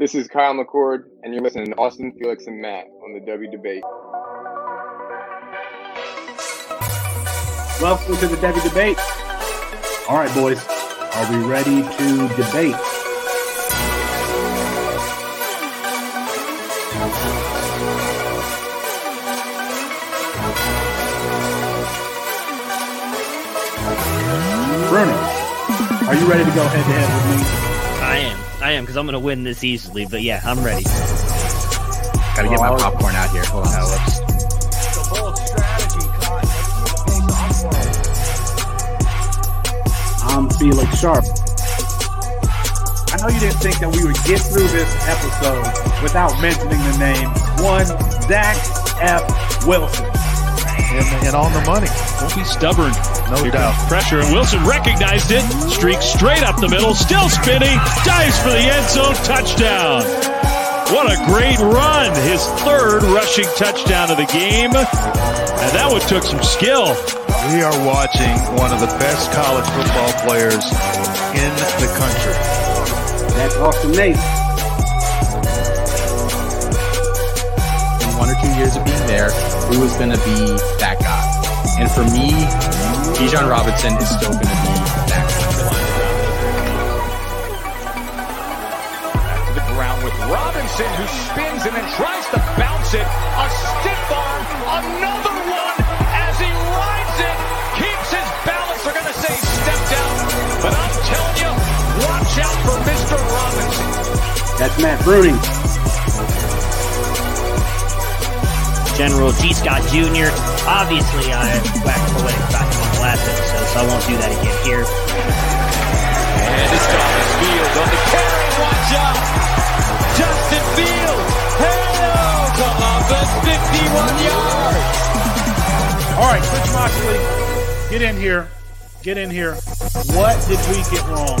This is Kyle McCord, and you're listening to Austin, Felix, and Matt on the W Debate. Welcome to the W Debate. All right, boys, are we ready to debate? Bruno, are you ready to go head to head with me? I am. Because I'm going to win this easily. But yeah, I'm ready. Gotta get my popcorn out here. Hold on. Whoops. I'm Felix Sharp. I know you didn't think that we would get through this episode without mentioning the name one Zach F. Wilson. And, and on the money. Don't be stubborn. No Here doubt. pressure, and Wilson recognized it. Streaks straight up the middle, still spinning, dives for the end zone, touchdown. What a great run! His third rushing touchdown of the game, and that one took some skill. We are watching one of the best college football players in the country. That's Austin Nace. One or two years of being there, who is going to be that guy? And for me, Bijan Robinson is still going to be that guy. Back to the ground with Robinson, who spins and then tries to bounce it. A stiff arm, another one as he rides it, keeps his balance. They're going to say step down, but I'm telling you, watch out for Mr. Robinson. That's Matt Bruning. General G. Scott Jr. Obviously, I whacked poetic about him on the last episode, so I won't do that again here. And it's Thomas Fields on the carry. Watch out. Justin Fields. Hello to offense, 51 yards. All right, Coach Moxley, get in here. Get in here. What did we get wrong?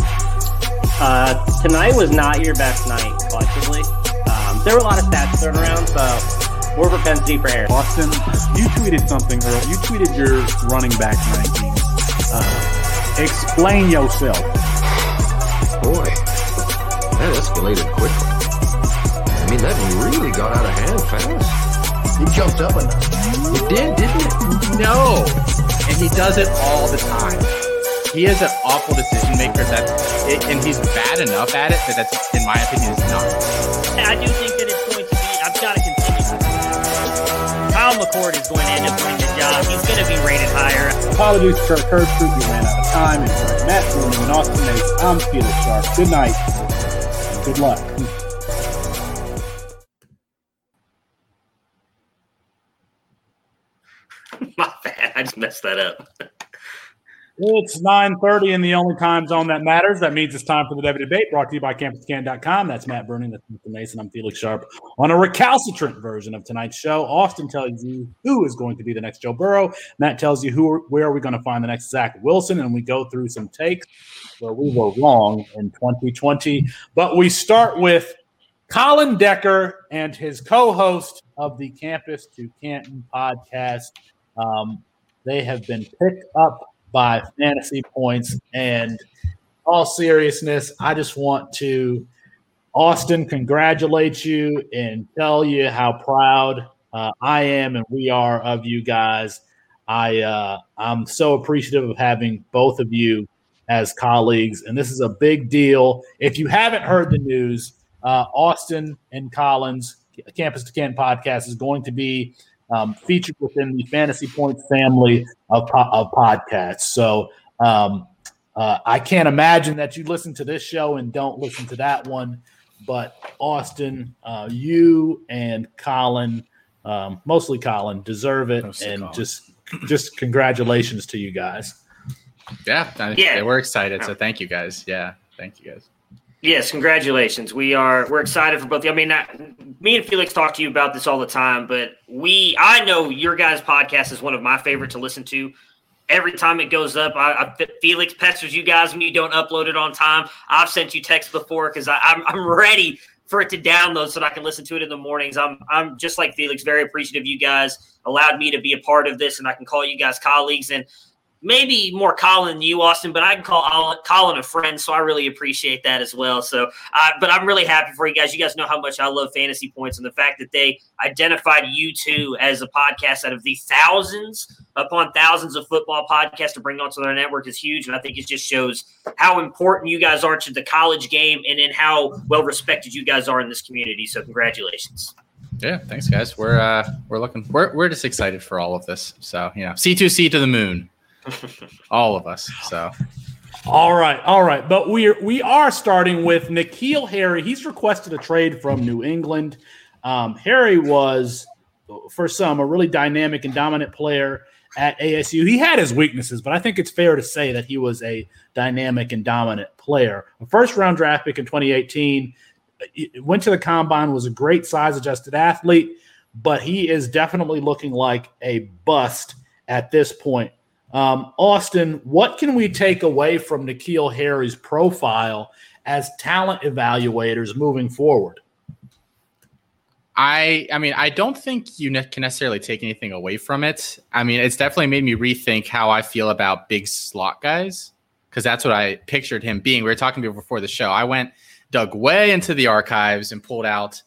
Uh, tonight was not your best night collectively. Um, there were a lot of stats thrown around, so more propensity for error. Austin, you tweeted something earlier. You tweeted your running back ranking. Uh, explain yourself. Boy, that escalated quickly. I mean, that really got out of hand fast. He jumped up enough. It did, didn't it? No! And he does it all the time. He is an awful decision maker that, it, and he's bad enough at it that that's, in my opinion, is not. I do think that Kyle McCord is going to end up doing the job. He's going to be rated higher. Apologies to Kirk Herbstreit. We ran out of time. And for Matt Bruning and Austin Nace, I'm Felix Sharp. Good night. Good luck. My bad. I just messed that up. It's 9.30 in the only time zone that matters. That means it's time for the W Debate brought to you by CampusCan.com. That's Matt Bruning. That's Mr. Mason. I'm Felix Sharp. On a recalcitrant version of tonight's show, Austin tells you who is going to be the next Joe Burrow. Matt tells you who, where are we going to find the next Zach Wilson, and we go through some takes where we were wrong in 2020. But we start with Colin Decker and his co-host of the Campus to Canton podcast. Um, they have been picked up by fantasy points. And all seriousness, I just want to, Austin, congratulate you and tell you how proud uh, I am and we are of you guys. I uh, I'm so appreciative of having both of you as colleagues, and this is a big deal. If you haven't heard the news, uh, Austin and Colin's Campus to Canton podcast is going to be um, featured within the Fantasy Points family of, po- of podcasts. So um, uh, I can't imagine that you listen to this show and don't listen to that one. But Austin, uh, you and Colin, um, mostly Colin, deserve it, Mostly and Colin. just just congratulations to you guys. Yeah, I- Yeah. we're excited. So thank you guys. Yeah, thank you guys. Yes, congratulations. We are we're excited for both. I mean, I, me and Felix talk to you about this all the time, but we I know your guys' podcast is one of my favorite to listen to. Every time it goes up, I, I Felix pesters you guys when you don't upload it on time. I've sent you texts before because I'm I'm ready for it to download so that I can listen to it in the mornings. I'm I'm just like Felix, very appreciative you guys allowed me to be a part of this, and I can call you guys colleagues. And maybe more Colin than you, Austin, but I can call Colin a friend, so I really appreciate that as well. So, uh, but I'm really happy for you guys. You guys know how much I love fantasy points, and the fact that they identified you two as a podcast out of the thousands upon thousands of football podcasts to bring onto their network is huge, and I think it just shows how important you guys are to the college game, and in how well respected you guys are in this community. So, congratulations. Yeah, thanks, guys. We're uh, we're looking. We're we're just excited for all of this. So you know, C two C to the moon, all of us. So. All right, all right, but we are we are starting with N'Keal Harry. He's requested a trade from New England. Um, Harry was, for some, a really dynamic and dominant player at ASU. He had his weaknesses, but I think it's fair to say that he was a dynamic and dominant player. A first round draft pick in 2018 went to the combine, was a great size adjusted athlete, but he is definitely looking like a bust at this point. Um, Austin, what can we take away from N'Keal Harry's profile as talent evaluators moving forward? I I mean I don't think you ne- can necessarily take anything away from it. I mean it's definitely made me rethink how I feel about big slot guys because that's what I pictured him being. We were talking before the show. I went dug way into the archives and pulled out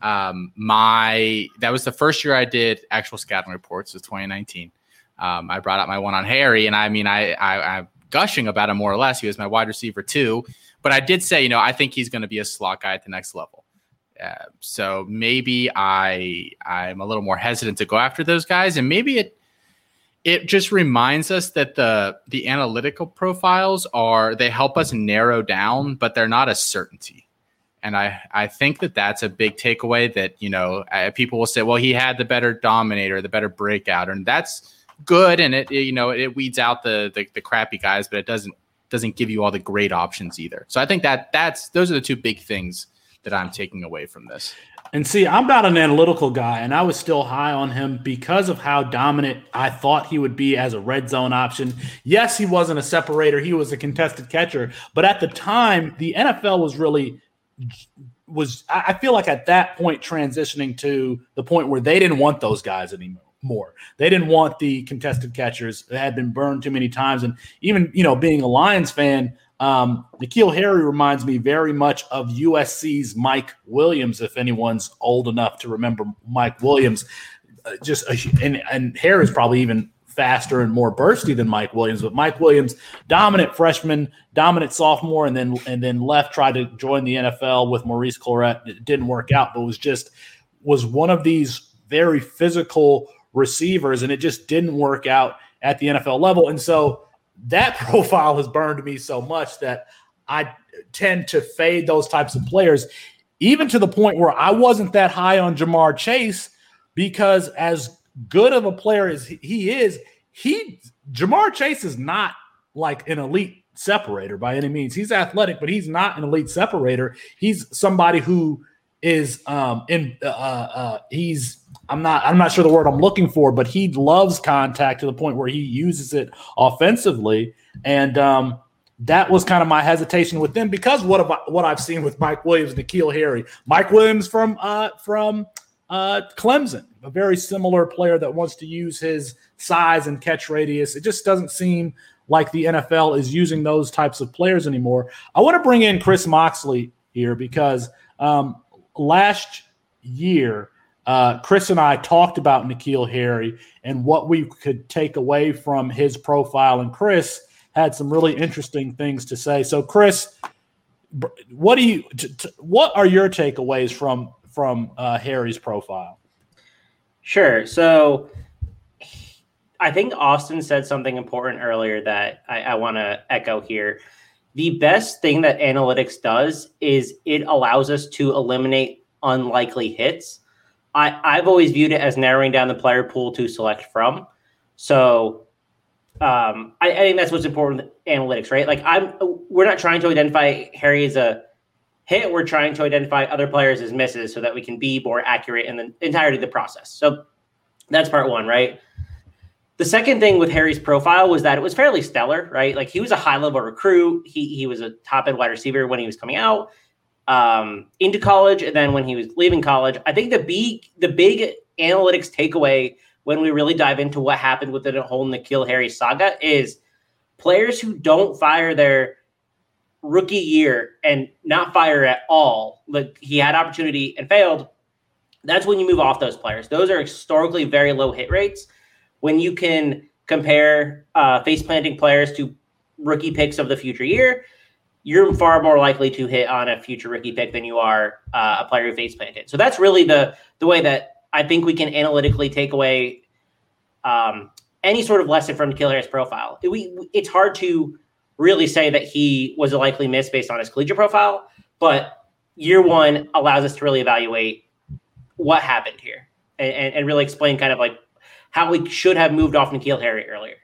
um, my that was the first year I did actual scouting reports was 2019. Um, I brought out my one on Harry, and I mean I, I I'm gushing about him more or less. He was my wide receiver too, but I did say you know I think he's going to be a slot guy at the next level. Uh, so maybe I I'm a little more hesitant to go after those guys, and maybe it it just reminds us that the the analytical profiles are they help us narrow down but they're not a certainty and i i think that that's a big takeaway that you know uh, people will say well he had the better dominator the better breakout and that's good and it, it you know it weeds out the, the the crappy guys but it doesn't doesn't give you all the great options either so i think that that's those are the two big things that i'm taking away from this and see, I'm not an analytical guy, and I was still high on him because of how dominant I thought he would be as a red zone option. Yes, he wasn't a separator, he was a contested catcher. But at the time, the NFL was really was I feel like at that point transitioning to the point where they didn't want those guys anymore. They didn't want the contested catchers that had been burned too many times. And even, you know, being a Lions fan, um, N'Keal Harry reminds me very much of USC's Mike Williams, if anyone's old enough to remember Mike Williams. Uh, just a, and, and Harry is probably even faster and more bursty than Mike Williams, but Mike Williams, dominant freshman, dominant sophomore, and then and then left, tried to join the NFL with Maurice Clarett. It didn't work out, but was just was one of these very physical receivers, and it just didn't work out at the NFL level. And so that profile has burned me so much that I tend to fade those types of players, even to the point where I wasn't that high on Ja'Marr Chase because as good of a player as he is, he Ja'Marr Chase is not like an elite separator by any means. He's athletic, but he's not an elite separator. He's somebody who is um in uh, uh he's I'm not I'm not sure the word I'm looking for, but he loves contact to the point where he uses it offensively, and um, that was kind of my hesitation with them because what I, what I've seen with Mike Williams, N'Keal Harry, Mike Williams from uh, from uh, Clemson, a very similar player that wants to use his size and catch radius. It just doesn't seem like the NFL is using those types of players anymore. I want to bring in Chris Moxley here because um, last year uh, Chris and I talked about N'Keal Harry and what we could take away from his profile. And Chris had some really interesting things to say. So, Chris, what do you? T- t- what are your takeaways from from uh, Harry's profile? Sure. So, I think Austin said something important earlier that I, I want to echo here. The best thing that analytics does is it allows us to eliminate unlikely hits I, I've always viewed it as narrowing down the player pool to select from. So um, I, I, think that's what's important with analytics, right? Like I'm we're not trying to identify Harry as a hit. We're trying to identify other players as misses so that we can be more accurate in the entirety of the process. So that's part one, right? The second thing with Harry's profile was that it was fairly stellar, right? Like he was a high level recruit. He he was a top end wide receiver when he was coming out um, into college, and then when he was leaving college, I think the big the big analytics takeaway when we really dive into what happened with the whole N'Keal Harry saga is players who don't fire their rookie year and not fire at all. Like he had opportunity and failed. That's when you move off those players. Those are historically very low hit rates. When you can compare uh, face planting players to rookie picks of the future year, you're far more likely to hit on a future rookie pick than you are uh, a player who face planted. So that's really the the way that I think we can analytically take away um, any sort of lesson from N'Keal Harry's profile. It, we, it's hard to really say that he was a likely miss based on his collegiate profile, but year one allows us to really evaluate what happened here and, and, and really explain kind of like how we should have moved off N'Keal Harry earlier.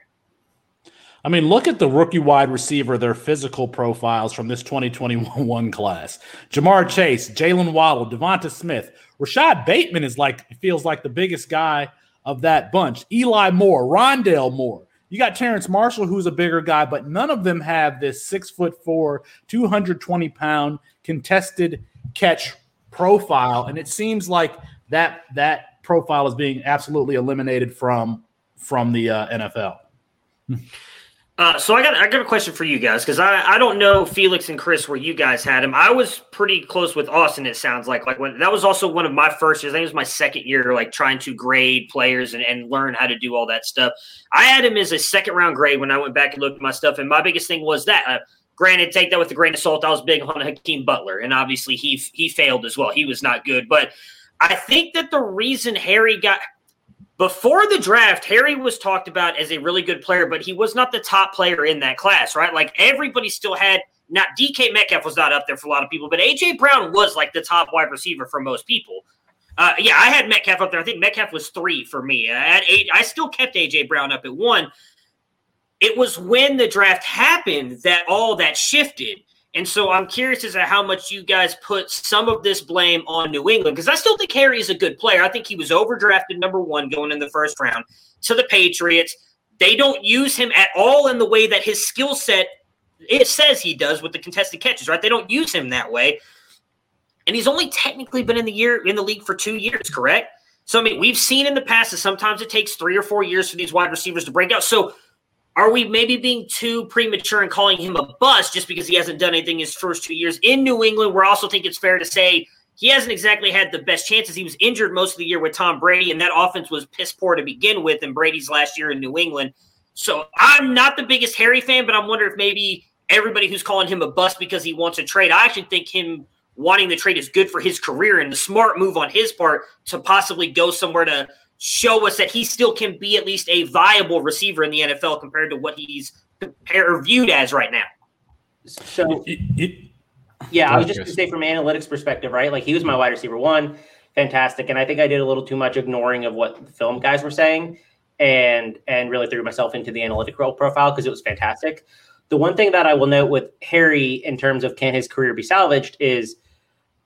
I mean, look at the rookie wide receiver, their physical profiles from this 2021 class. Ja'Marr Chase, Jaylen Waddle, DeVonta Smith, Rashod Bateman is like feels like the biggest guy of that bunch. Eli Moore, Rondale Moore. You got Terrace Marshall, who's a bigger guy, but none of them have this six foot four, 220 pound contested catch profile. And it seems like that that profile is being absolutely eliminated from from the uh, NFL. Uh, so I got I got a question for you guys because I, I don't know Felix and Chris where you guys had him. I was pretty close with Austin. It sounds like like when that was also one of my first years. I think it was my second year, like trying to grade players and, and learn how to do all that stuff. I had him as a second round grade when I went back and looked at my stuff, and my biggest thing was that. Uh, granted, take that with a grain of salt. I was big on Hakeem Butler, and obviously he he failed as well. He was not good, but I think that the reason Harry got before the draft, Harry was talked about as a really good player, but he was not the top player in that class, right? Like everybody still had not DK Metcalf was not up there for a lot of people, but AJ Brown was like the top wide receiver for most people. Uh, yeah, I had Metcalf up there. I think Metcalf was three for me. Had eight. I still kept AJ Brown up at one. It was when the draft happened that all that shifted. And so I'm curious as to how much you guys put some of this blame on New England because I still think Harry is a good player. I think he was overdrafted number one going in the first round to the Patriots. They don't use him at all in the way that his skill set it says he does with the contested catches, right? They don't use him that way. And he's only technically been in the year in the league for two years, correct? So I mean, we've seen in the past that sometimes it takes three or four years for these wide receivers to break out. So are we maybe being too premature in calling him a bust just because he hasn't done anything his first two years in New England? We're also think it's fair to say he hasn't exactly had the best chances. He was injured most of the year with Tom Brady, and that offense was piss poor to begin with in Brady's last year in New England. So I'm not the biggest Harry fan, but I'm wondering if maybe everybody who's calling him a bust because he wants a trade, I actually think him wanting the trade is good for his career and the smart move on his part to possibly go somewhere to – show us that he still can be at least a viable receiver in the NFL compared to what he's compared, viewed as right now. So, yeah, I was just going to say from analytics perspective, right? Like he was my wide receiver one, fantastic, and I think I did a little too much ignoring of what the film guys were saying, and and really threw myself into the analytic role profile because it was fantastic. The one thing that I will note with Harry in terms of can his career be salvaged is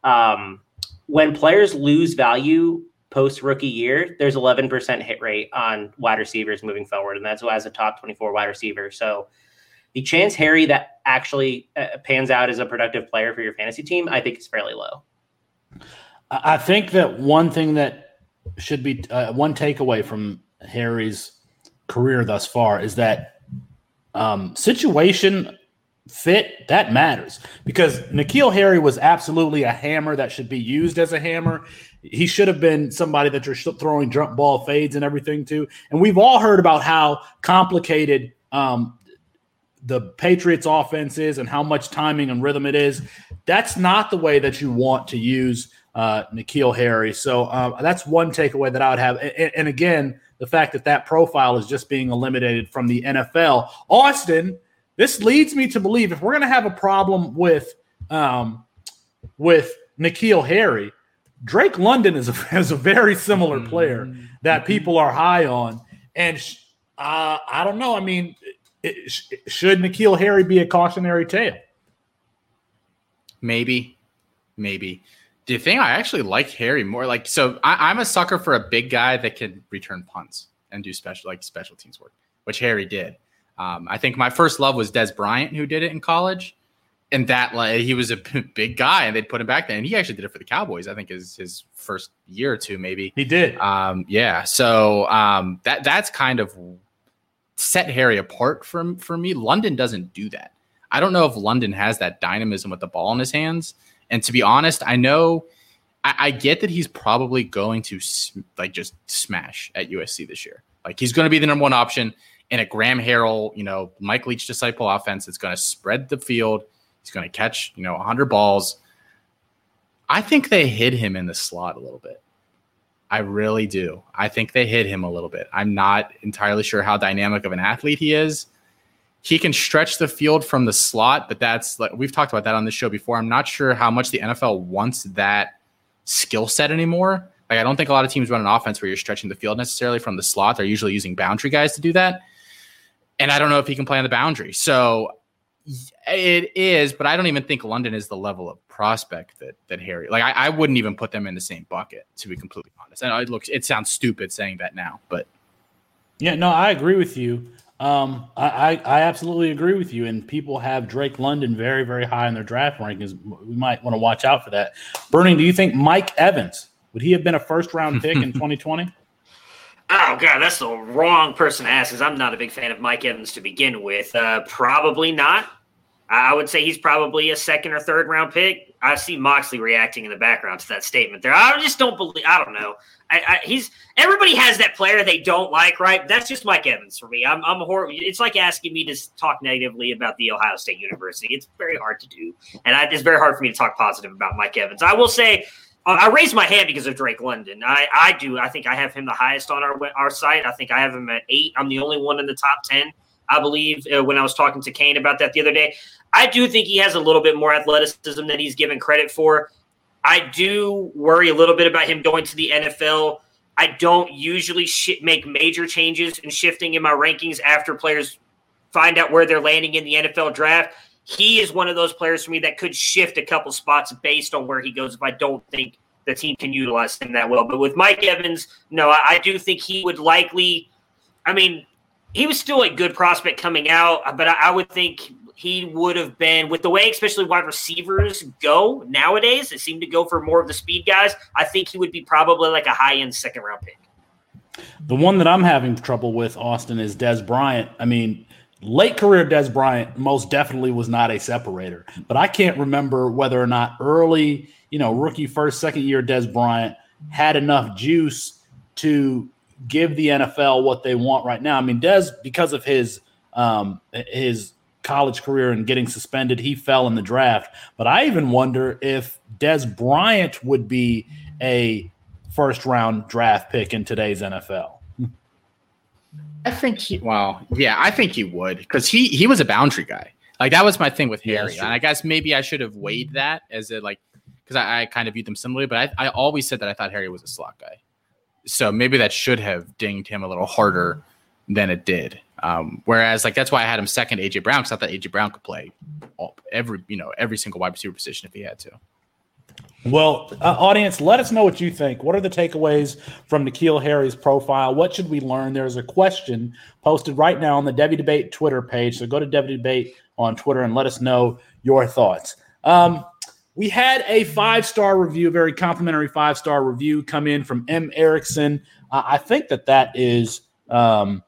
um, when players lose value post rookie year, there's 11% hit rate on wide receivers moving forward, and that's as a top 24 wide receiver. So the chance Harry that actually uh, pans out as a productive player for your fantasy team, I think is fairly low. I think that one thing that should be uh, one takeaway from Harry's career thus far is that um, situation fit that matters because N'Keal Harry was absolutely a hammer that should be used as a hammer. He should have been somebody that you're throwing jump ball fades and everything to. And we've all heard about how complicated um, the Patriots offense is and how much timing and rhythm it is. That's not the way that you want to use uh, N'Keal Harry. So uh, that's one takeaway that I would have. And, and again, the fact that that profile is just being eliminated from the NFL. Austin – this leads me to believe if we're going to have a problem with um, with N'Keal Harry, Drake London is a, is a very similar player that people are high on. And uh, I don't know. I mean, it, should N'Keal Harry be a cautionary tale? Maybe, maybe. Do you think I actually like Harry more? Like, so I, I'm a sucker for a big guy that can return punts and do special like special teams work, which Harry did. Um, I think my first love was Dez Bryant, who did it in college. And that like he was a big guy, and they'd put him back then and he actually did it for the Cowboys. I think his his first year or two, maybe he did. Um, yeah, so um, that that's kind of set Harry apart from for me. London doesn't do that. I don't know if London has that dynamism with the ball in his hands. And to be honest, I know I, I get that he's probably going to like just smash at USC this year. Like he's going to be the number one option in a Graham Harrell, you know, Mike Leach disciple offense that's going to spread the field. He's going to catch, you know, 100 balls. I think they hid him in the slot a little bit. I really do. I think they hit him a little bit. I'm not entirely sure how dynamic of an athlete he is. He can stretch the field from the slot, but that's like we've talked about that on the show before. I'm not sure how much the NFL wants that skill set anymore. Like I don't think a lot of teams run an offense where you're stretching the field necessarily from the slot. They're usually using boundary guys to do that. And I don't know if he can play on the boundary. So it is, but I don't even think London is the level of prospect that that Harry. Like I, I wouldn't even put them in the same bucket, to be completely honest. And it looks it sounds stupid saying that now, but yeah, no, I agree with you. Um, I, I, I absolutely agree with you. And people have Drake London very, very high in their draft rankings. We might want to watch out for that. Bruning, do you think Mike Evans would he have been a first round pick in 2020? Oh god, that's the wrong person to ask. Because I'm not a big fan of Mike Evans to begin with. Uh, probably not. I would say he's probably a second or third round pick. I see Moxley reacting in the background to that statement there. I just don't believe. I don't know. I, I, he's everybody has that player they don't like, right? That's just Mike Evans for me. I'm I'm. It's like asking me to talk negatively about the Ohio State University. It's very hard to do, and I, it's very hard for me to talk positive about Mike Evans. I will say. Uh, I raised my hand because of Drake London. I, I do. I think I have him the highest on our our site. I think I have him at eight. I'm the only one in the top ten. I believe uh, when I was talking to Kane about that the other day. I do think he has a little bit more athleticism than he's given credit for. I do worry a little bit about him going to the NFL. I don't usually sh- make major changes and shifting in my rankings after players find out where they're landing in the NFL draft. He is one of those players for me that could shift a couple spots based on where he goes if I don't think the team can utilize him that well. But with Mike Evans, no, I, I do think he would likely. I mean, he was still a good prospect coming out, but I, I would think he would have been with the way especially wide receivers go nowadays they seem to go for more of the speed guys i think he would be probably like a high end second round pick. The one that i'm having trouble with austin is dez bryant. I mean late career dez bryant most definitely was not a separator but i can't remember whether or not early you know rookie first second year dez bryant had enough juice to give the nfl what they want right now. I mean dez because of his um his college career and getting suspended, he fell in the draft. But I even wonder if Dez Bryant would be a first round draft pick in today's NFL. I think he, well, yeah, I think he would because he he was a boundary guy. Like that was my thing with Harry, yeah, and I guess maybe I should have weighed that as a like because I, I, kind of viewed them similarly. But I, I always said that I thought Harry was a slot guy, so maybe that should have dinged him a little harder than it did. Um, whereas, like that's why I had him second AJ Brown because I thought AJ Brown could play all, every you know every single wide receiver position if he had to. Well, uh, audience, let us know what you think. What are the takeaways from N'Keal Harry's profile? What should we learn? There's a question posted right now on the Devy Debate Twitter page. So go to Devy Debate on Twitter and let us know your thoughts. Um, we had a five star review, very complimentary five star review come in from M. Erickson. Uh, I think that that is. Um,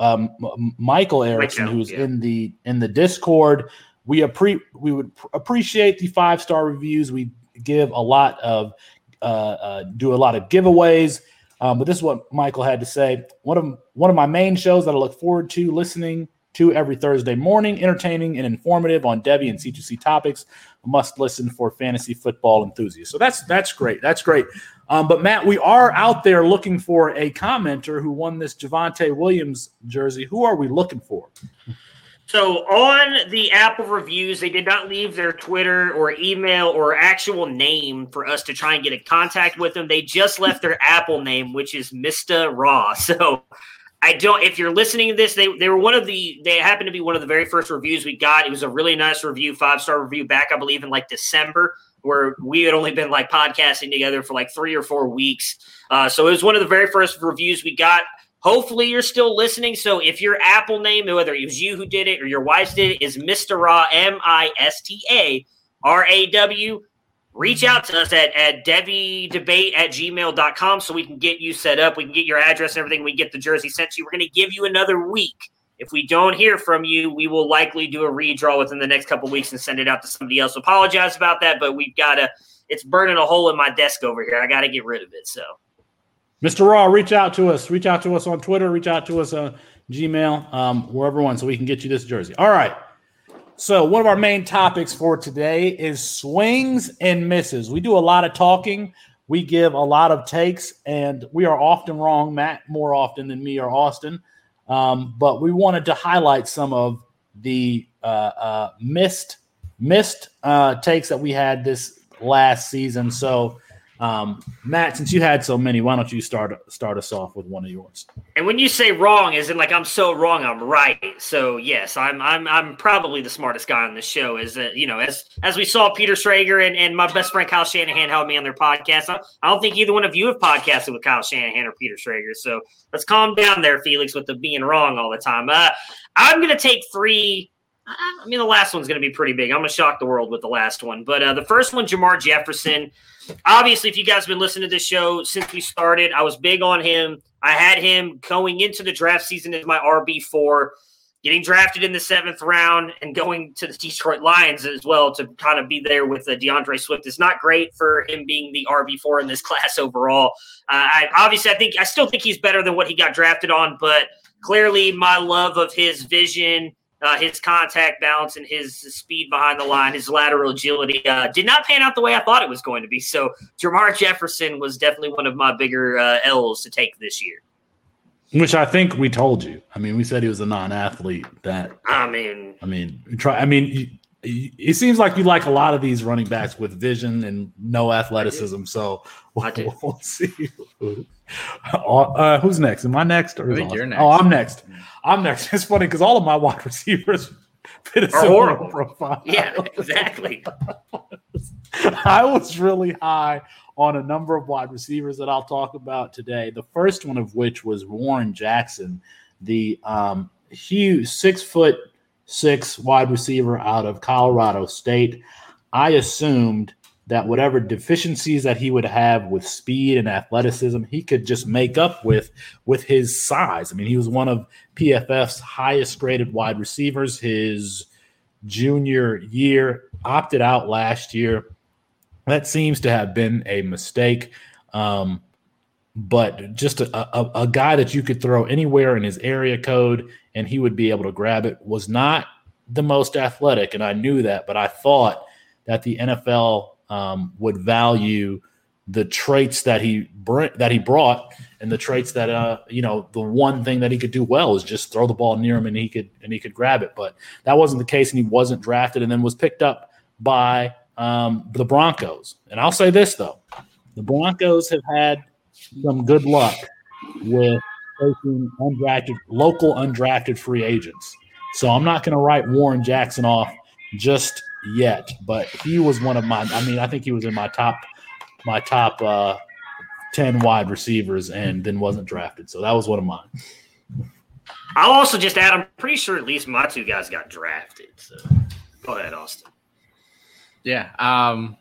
um, Michael Erickson, Michael, who's yeah. in the in the Discord. We appre- we would pr- appreciate the five star reviews. We give a lot of uh, uh, do a lot of giveaways. Um, but this is what Michael had to say. One of one of my main shows that I look forward to listening to every Thursday morning, entertaining and informative on Devy and C2C topics. Must listen for fantasy football enthusiasts. So that's that's great. That's great. Um, but Matt, we are out there looking for a commenter who won this Javonte Williams jersey. Who are we looking for? So on the Apple reviews, they did not leave their Twitter or email or actual name for us to try and get in contact with them. They just left their Apple name, which is Mr. Raw. So I don't. If you're listening to this, they they were one of the. They happened to be one of the very first reviews we got. It was a really nice review, five star review back, I believe, in like December where we had only been like podcasting together for like three or four weeks. Uh, so it was one of the very first reviews we got. Hopefully, you're still listening. So, if your Apple name, whether it was you who did it or your wife did it, is Mr. Raw, M I S T A R A W, reach out to us at, at debate at gmail.com so we can get you set up. We can get your address and everything. We get the jersey sent to you. We're going to give you another week. If we don't hear from you, we will likely do a redraw within the next couple weeks and send it out to somebody else. Apologize about that, but we've got to, it's burning a hole in my desk over here. I got to get rid of it. So. Mr. Raw, reach out to us. Reach out to us on Twitter. Reach out to us on Gmail, um, wherever one, so we can get you this jersey. All right. So one of our main topics for today is swings and misses. We do a lot of talking. We give a lot of takes, and we are often wrong. Matt more often than me or Austin. Um, but we wanted to highlight some of the uh, uh, missed missed uh, takes that we had this last season. So um, Matt, since you had so many, why don't you start start us off with one of yours? And when you say wrong, is it like I'm so wrong, I'm right? So yes, I'm I'm I'm probably the smartest guy on the show. Is that you know as as we saw Peter Schrager and, and my best friend Kyle Shanahan help me on their podcast. I, I don't think either one of you have podcasted with Kyle Shanahan or Peter Schrager. So let's calm down there, Felix, with the being wrong all the time. Uh, I'm gonna take three. I mean, the last one's going to be pretty big. I'm going to shock the world with the last one. But uh, the first one, Jermar Jefferson obviously, if you guys have been listening to this show since we started, I was big on him. I had him going into the draft season as my RB4, getting drafted in the seventh round and going to the Detroit Lions as well to kind of be there with D'Andre Swift It's not great for him being the RB4 in this class overall. Uh, I obviously, I think I still think he's better than what he got drafted on, but clearly my love of his vision uh, his contact balance and his speed behind the line, his lateral agility uh, did not pan out the way I thought it was going to be. So Jermar Jefferson was definitely one of my bigger uh, L's to take this year. Which I think we told you. I mean, we said he was a non-athlete. That I mean, I mean, try. I mean, it seems like you like a lot of these running backs with vision and no athleticism. So we'll, we'll see. Uh, who's next? Am I next? Or I think you're next. Oh, I'm next. I'm next. It's funny because all of my wide receivers fit a similar profile. Yeah, exactly. I was really high on a number of wide receivers that I'll talk about today. The first one of which was Warren Jackson, the um, huge six foot six wide receiver out of Colorado State. I assumed that whatever deficiencies that he would have with speed and athleticism, he could just make up with with his size. I mean, he was one of PFF's highest graded wide receivers his junior year, opted out last year. That seems to have been a mistake. Um, but just a, a, a guy that you could throw anywhere in his area code and he would be able to grab it was not the most athletic. And I knew that, but I thought that the NFL um, would value the traits that he br- that he brought and the traits that uh you know the one thing that he could do well is just throw the ball near him and he could and he could grab it. But that wasn't the case and he wasn't drafted and then was picked up by um, the Broncos. And I'll say this though. The Broncos have had some good luck with undrafted local undrafted free agents. So I'm not going to write Warren Jackson off just yet, but he was one of my. I mean, I think he was in my top, my top uh, ten wide receivers, and then wasn't drafted. So that was one of mine. I'll also just add, I'm pretty sure at least my two guys got drafted. So go ahead, Austin. Yeah. Um,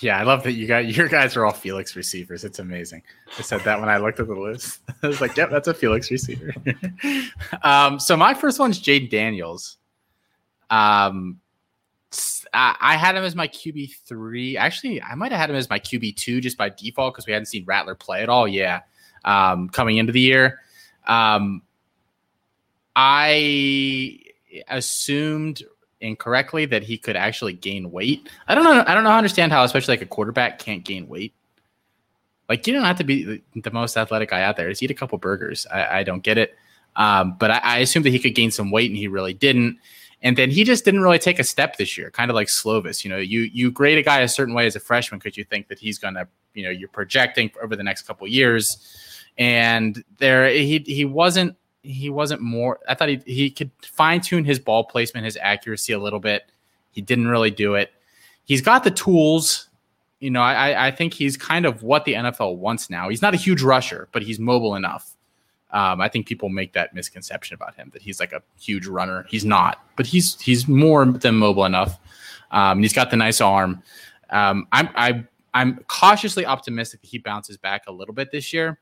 yeah, I love that you got your guys are all Felix receivers. It's amazing. I said that when I looked at the list. I was like, yep, that's a Felix receiver. um, so my first one's Jayden Daniels. Um, I had him as my QB three. Actually, I might have had him as my QB two just by default because we hadn't seen Rattler play at all. Yeah, um, coming into the year, um, I assumed incorrectly that he could actually gain weight. I don't know. I don't know. How understand how, especially like a quarterback, can't gain weight. Like you don't have to be the most athletic guy out there. Just eat a couple burgers. I, I don't get it. Um, but I, I assumed that he could gain some weight, and he really didn't. And then he just didn't really take a step this year, kind of like Slovis. You know, you you grade a guy a certain way as a freshman because you think that he's gonna, you know, you're projecting over the next couple years. And there he he wasn't he wasn't more I thought he he could fine tune his ball placement, his accuracy a little bit. He didn't really do it. He's got the tools. You know, I I think he's kind of what the NFL wants now. He's not a huge rusher, but he's mobile enough. Um, I think people make that misconception about him that he's like a huge runner. He's not, but he's he's more than mobile enough. Um, and he's got the nice arm. Um, I'm I, I'm cautiously optimistic that he bounces back a little bit this year.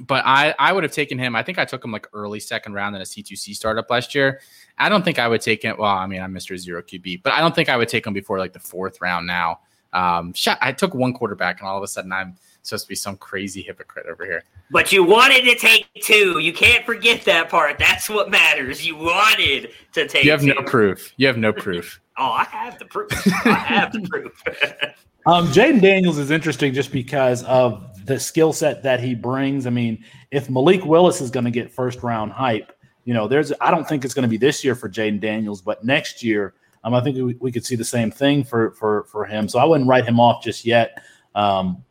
But I I would have taken him. I think I took him like early second round in a C2C startup last year. I don't think I would take him. Well, I mean, I'm Mr. Zero QB, but I don't think I would take him before like the fourth round now. Um, shot, I took one quarterback, and all of a sudden I'm supposed to be some crazy hypocrite over here. But you wanted to take two. You can't forget that part. That's what matters. You wanted to take. You have two. no proof. You have no proof. oh, I have the proof. I have the proof. Um, Jayden Daniels is interesting just because of the skill set that he brings. I mean, if Malik Willis is going to get first round hype, you know, there's I don't think it's going to be this year for Jayden Daniels, but next year, um, I think we, we could see the same thing for for for him. So I wouldn't write him off just yet. Um,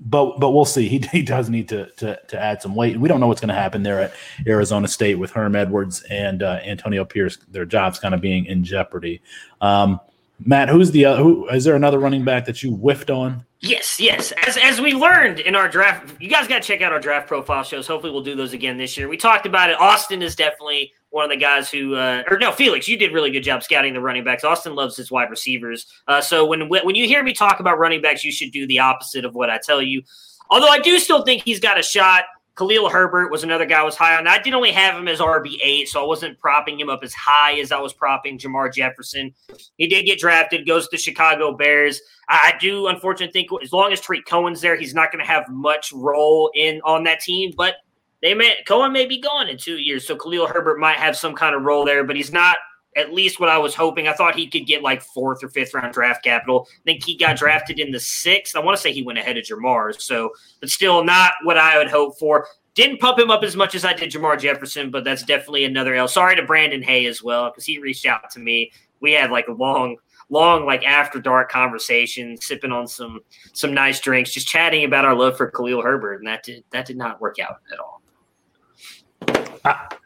but but we'll see. He, he does need to, to to add some weight. We don't know what's going to happen there at Arizona State with Herm Edwards and uh, Antonio Pierce. Their jobs kind of being in jeopardy. Um, Matt, who's the uh, who? Is there another running back that you whiffed on? Yes, yes. As as we learned in our draft, you guys got to check out our draft profile shows. Hopefully, we'll do those again this year. We talked about it. Austin is definitely one of the guys who, uh, or no, Felix, you did really good job scouting the running backs. Austin loves his wide receivers. Uh, so when when you hear me talk about running backs, you should do the opposite of what I tell you. Although I do still think he's got a shot. Khalil Herbert was another guy I was high on. I did only have him as RB eight, so I wasn't propping him up as high as I was propping Jermar Jefferson. He did get drafted, goes to the Chicago Bears. I do unfortunately think as long as Tarik Cohen's there, he's not going to have much role in on that team. But they may Cohen may be gone in two years, so Khalil Herbert might have some kind of role there, but he's not at least what I was hoping. I thought he could get like fourth or fifth round draft capital. I think he got drafted in the sixth. I want to say he went ahead of Jermar, so but still not what I would hope for. Didn't pump him up as much as I did Jermar Jefferson, but that's definitely another L. Sorry to Brandon Hay as well because he reached out to me. We had like a long, long like after dark conversation, sipping on some some nice drinks, just chatting about our love for Khalil Herbert, and that did that did not work out at all. I,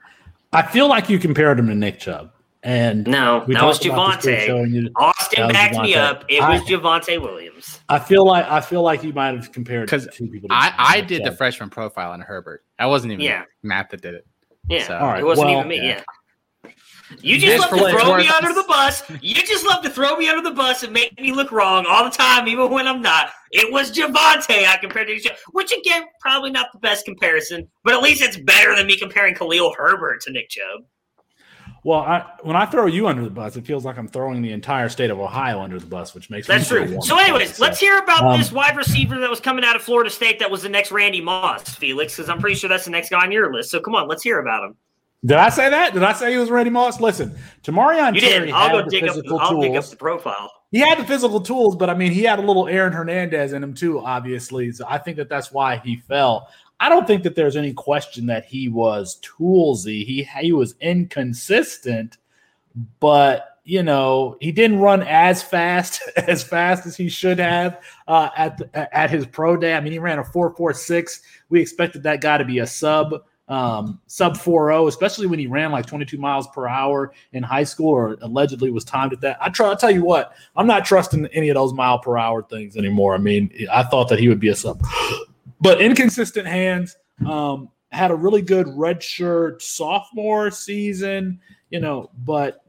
I feel like you compared him to Nick Chubb. And no, we that was talked about this before, showing Javonte. you- Austin was backed me up. It I- was Javonte Williams. I feel like I feel like you might have compared Because two people. to I, I Nick did the freshman profile on Herbert. That wasn't even Yeah. Matt that did it. Yeah, So- All right, it wasn't well, even me. yeah. Yeah. You just for love to throw me worth. under the bus. You just love to throw me under the bus and make me look wrong all the time, even when I'm not. It was Javonte I compared to each which again, probably not the best comparison, but at least it's better than me comparing Khalil Herbert to Nick Chubb. Well, I, when I throw you under the bus, it feels like I'm throwing the entire state of Ohio under the bus, which makes That's me feel true. warm. So, anyways, let's hear about Um, this wide receiver that was coming out of Florida State that was the next Randy Moss, Felix, because I'm pretty sure that's the next guy on your list. So, come on, let's hear about him. Did I say that? Did I say he was Randy Moss? Listen, Tamorrion You Terry did. I'll had go the dig up. physical I'll dig up the profile. He had the physical tools, but I mean, he had a little Aaron Hernandez in him too, obviously. So I think that that's why he fell. I don't think that there's any question that he was toolsy. He he was inconsistent, but you know he didn't run as fast as fast as he should have uh, at the, at his pro day. I mean, he ran a four four six. We expected that guy to be a sub um, sub 4.0, especially when he ran like 22 miles per hour in high school or allegedly was timed at that. I try. I tell you what, I'm not trusting any of those mile per hour things anymore. I mean, I thought that he would be a sub, but inconsistent hands. Um, had a really good redshirt sophomore season, you know, but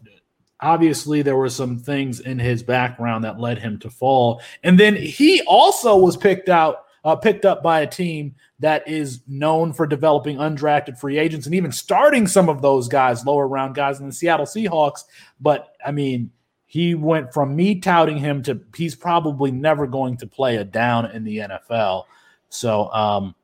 obviously there were some things in his background that led him to fall. And then he also was picked out, uh, picked up by a team that is known for developing undrafted free agents and even starting some of those guys, lower round guys in the Seattle Seahawks. But I mean, he went from me touting him to he's probably never going to play a down in the NFL. So um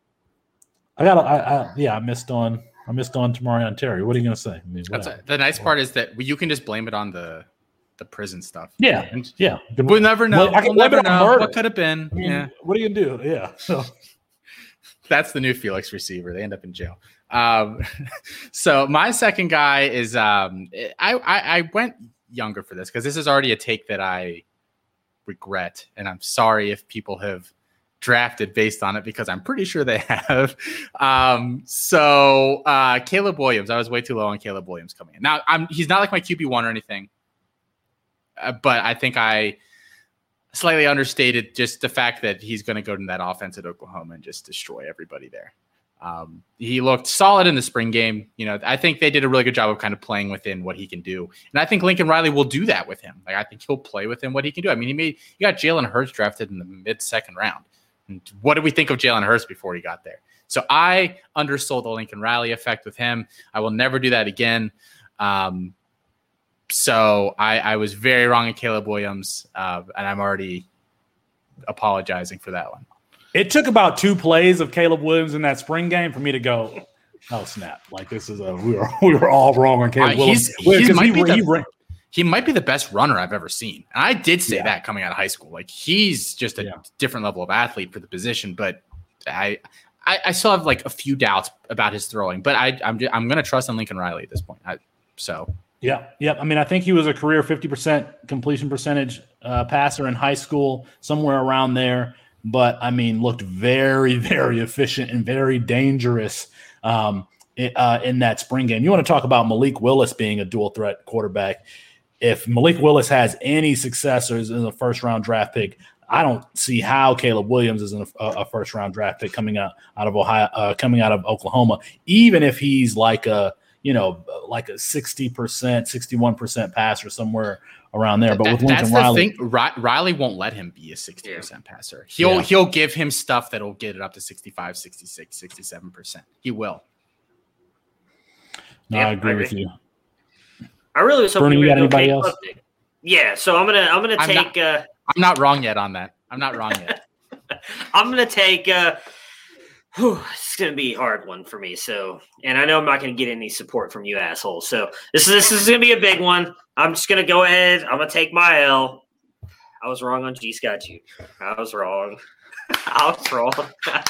I got I, I yeah, I missed on I missed on Tamorrion Terry. What are you gonna say? I mean, That's whatever. the nice part is that you can just blame it on the the prison stuff. Yeah, And yeah. We'll never know. Well, I can we'll never know murder. what could have been. I mean, Yeah, What are you gonna do? Yeah. So that's the new Felix receiver. They end up in jail. Um, so my second guy is um, I, I I went younger for this because this is already a take that I regret, and I'm sorry if people have drafted based on it because I'm pretty sure they have. Um, so uh, Caleb Williams, I was way too low on Caleb Williams coming in. Now I'm he's not like my QB one or anything, uh, but I think I slightly understated just the fact that he's going to go to that offense at Oklahoma and just destroy everybody there. Um, he looked solid in the spring game. You know, I think they did a really good job of kind of playing within what he can do, and I think Lincoln Riley will do that with him. Like I think he'll play within what he can do. I mean, he made he got Jalen Hurts drafted in the mid second round. And what did we think of Jalen Hurts before he got there? So I undersold the Lincoln Riley effect with him. I will never do that again. Um, so I, I was very wrong in Caleb Williams, uh, and I'm already apologizing for that one. It took about two plays of Caleb Williams in that spring game for me to go, oh snap! Like this is a we were we were all wrong on Caleb Uh, Williams. Well, he might be the- he ran- He might be the best runner I've ever seen. And I did say Yeah. that coming out of high school. Like he's just a Yeah. different level of athlete for the position, but I, I I still have like a few doubts about his throwing, but I I'm I'm going to trust in Lincoln Riley at this point. I, so Yeah, yeah. I mean, I think he was a career fifty percent completion percentage uh, passer in high school, somewhere around there. But I mean, looked very, very efficient and very dangerous um, uh, in that spring game. You want to talk about Malik Willis being a dual threat quarterback? If Malik Willis has any successors in the first round draft pick, I don't see how Caleb Williams is a, a first round draft pick coming out out of Ohio, uh, coming out of Oklahoma. Even if he's like a you know like a sixty percent, sixty one percent passer somewhere around there. But that- with Lincoln that's Riley, the thing. Riley won't let him be a 60% passer. He'll Yeah. he'll give him stuff that'll get it up to 65, 66, 67%. He will. no, Yeah, I agree I with you. I really was hoping Bernie, you you got anybody to else? Yeah, so I'm gonna I'm gonna I'm take uh, I'm not wrong yet on that. I'm not wrong yet. I'm gonna take uh it's gonna be a hard one for me. So and I know I'm not gonna get any support from you assholes. So this is this is gonna be a big one. I'm just gonna go ahead. I'm gonna take my L. I was wrong on G Scott Jr. I was wrong. I was wrong.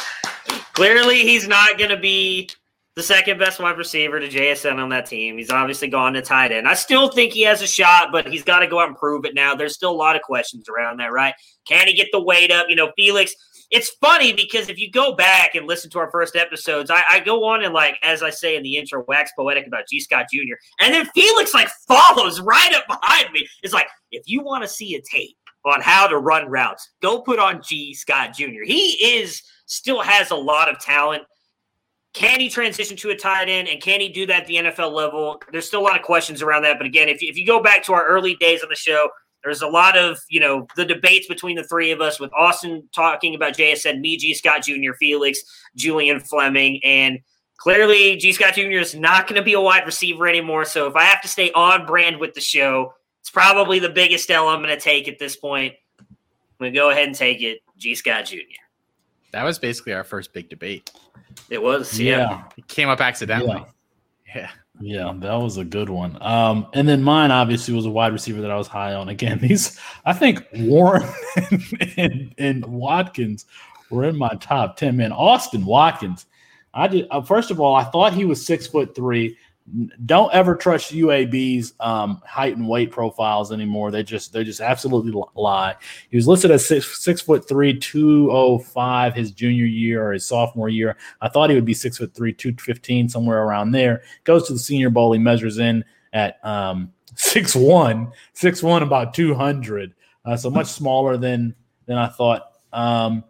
Clearly he's not gonna be the second best wide receiver to JSN on that team. He's obviously gone to tight end. I still think he has a shot, but he's got to go out and prove it now. There's still a lot of questions around that, right? Can he get the weight up? You know, Felix. It's funny because if you go back and listen to our first episodes, I, I go on and like, as I say in the intro, wax poetic about G. Scott Jr. And then Felix like follows right up behind me. It's like, if you want to see a tape on how to run routes, go put on G. Scott Jr. He is still has a lot of talent. Can he transition to a tight end and can he do that at the NFL level? There's still a lot of questions around that. But again, if if you go back to our early days on the show, there's a lot of, you know, the debates between the three of us with Austin talking about JSN, me, G. Scott Jr., Felix, Julian Fleming. And clearly, G. Scott Jr. is not going to be a wide receiver anymore. So if I have to stay on brand with the show, it's probably the biggest L I'm going to take at this point. I'm going to go ahead and take it, G. Scott Jr. That was basically our first big debate. It was, yeah. yeah. It came up accidentally. Yeah. Yeah, that was a good one. Um, and then mine obviously was a wide receiver that I was high on. Again, these I think Warren and, and, and Watkins were in my top ten. Man, Austin Watkins. I did uh, first of all, I thought he was six foot three. Don't ever trust UAB's um, height and weight profiles anymore. They just they just absolutely lie. He was listed as six six foot three, two oh five his junior year or his sophomore year. I thought he would be six foot three, two fifteen, somewhere around there. Goes to the Senior Bowl. He measures in at um, six one, six one, about two hundred. Uh, so much smaller than than I thought. Um,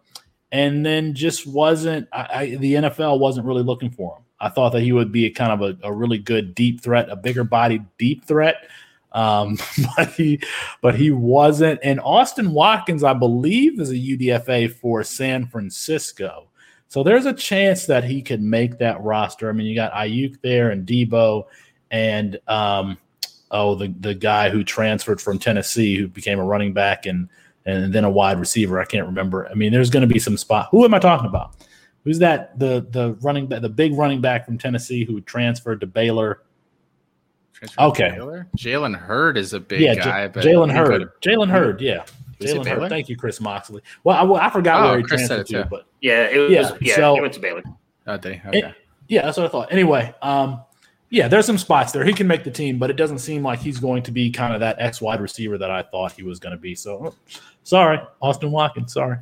and then just wasn't. I, I, the NFL wasn't really looking for him. I thought that he would be a kind of a, a really good deep threat, a bigger body deep threat. Um, but he but he wasn't. And Austin Watkins, I believe, is a UDFA for San Francisco. So there's a chance that he could make that roster. I mean, you got Aiyuk there and Deebo and um, oh the the guy who transferred from Tennessee who became a running back and and then a wide receiver. I can't remember. I mean, there's going to be some spot. Who am I talking about? Who's that? The the running back, the big running back from Tennessee who transferred to Baylor. Transfer to Okay. Baylor? Jalen Hurd is a big yeah, guy, J- Jalen he could- Hurd. Jalen Hurd. Yeah, Jalen Baylor? Hurd. Thank you, Chris Moxley. Well, I, well, I forgot Oh, where he Chris transferred to, but Yeah, it was. Yeah, Yeah, so- he went to Baylor. Oh, did he? Okay. yeah, that's what I thought. Anyway, um, yeah, there's some spots there. He can make the team, but it doesn't seem like he's going to be kind of that X wide receiver that I thought he was going to be. So, oh, sorry, Austin Watkins. Sorry.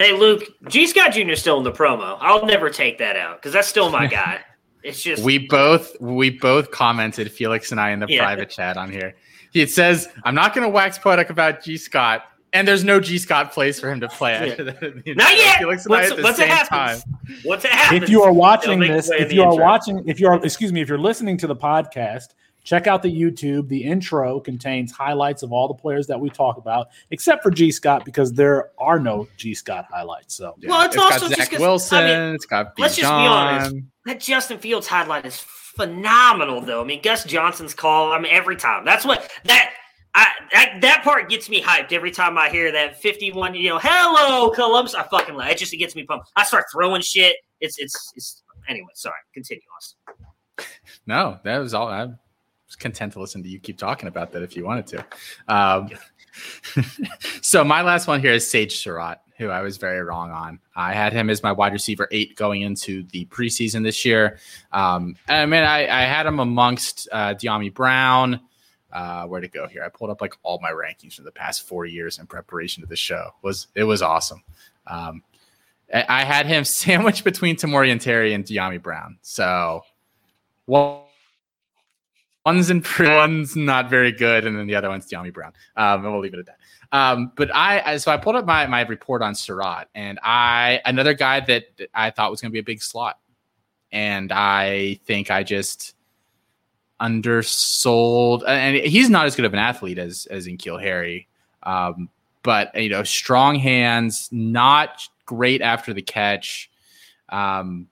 Hey, Luke, G. Scott Jr. is still in the promo. I'll never take that out because that's still my guy. It's just we both we both commented Felix and I in the Yeah. private chat on here. It says, "I'm not going to wax poetic about G Scott, And there's no G Scott place for him to play after Yeah. the, the Not yet. Felix and I at the once it same happens. time. Once it happens. if you are watching this, if you are intro. watching, if you're excuse me, if you're listening to the podcast, check out the YouTube. The intro contains highlights of all the players that we talk about, except for G Scott because there are no G Scott highlights. So Well, it's got also just Zach 'cause- Wilson. I mean, it's got let's just be honest. Bijan. That Justin Fields highlight is phenomenal, though. I mean, Gus Johnson's call. I mean, every time. That's what that. I, that that part gets me hyped every time I hear that 51, you know, hello Columbus. I fucking love it. Just it gets me pumped. I start throwing shit. It's it's it's anyway, sorry. Continue, Austin. No, that was all. I was content to listen to you keep talking about that if you wanted to. Um, so my last one here is Sage Surratt, who I was very wrong on. I had him as my wide receiver eight going into the preseason this year. Um, I mean, I, I had him amongst uh, Dyami Brown. Uh, where to go here? I pulled up like all my rankings from the past four years in preparation to the show. It was it was awesome. Um, I I had him sandwiched between Tamorrion Terry and Dyami Brown. So well, one's in one's not very good, and then the other one's Dyami Brown. Um, and we'll leave it at that. Um, but I so I pulled up my my report on Surratt, and I another guy that I thought was going to be a big slot, and I think I just undersold. And he's not as good of an athlete as as N'Keal Harry, um, but you know, strong hands, not great after the catch. Um,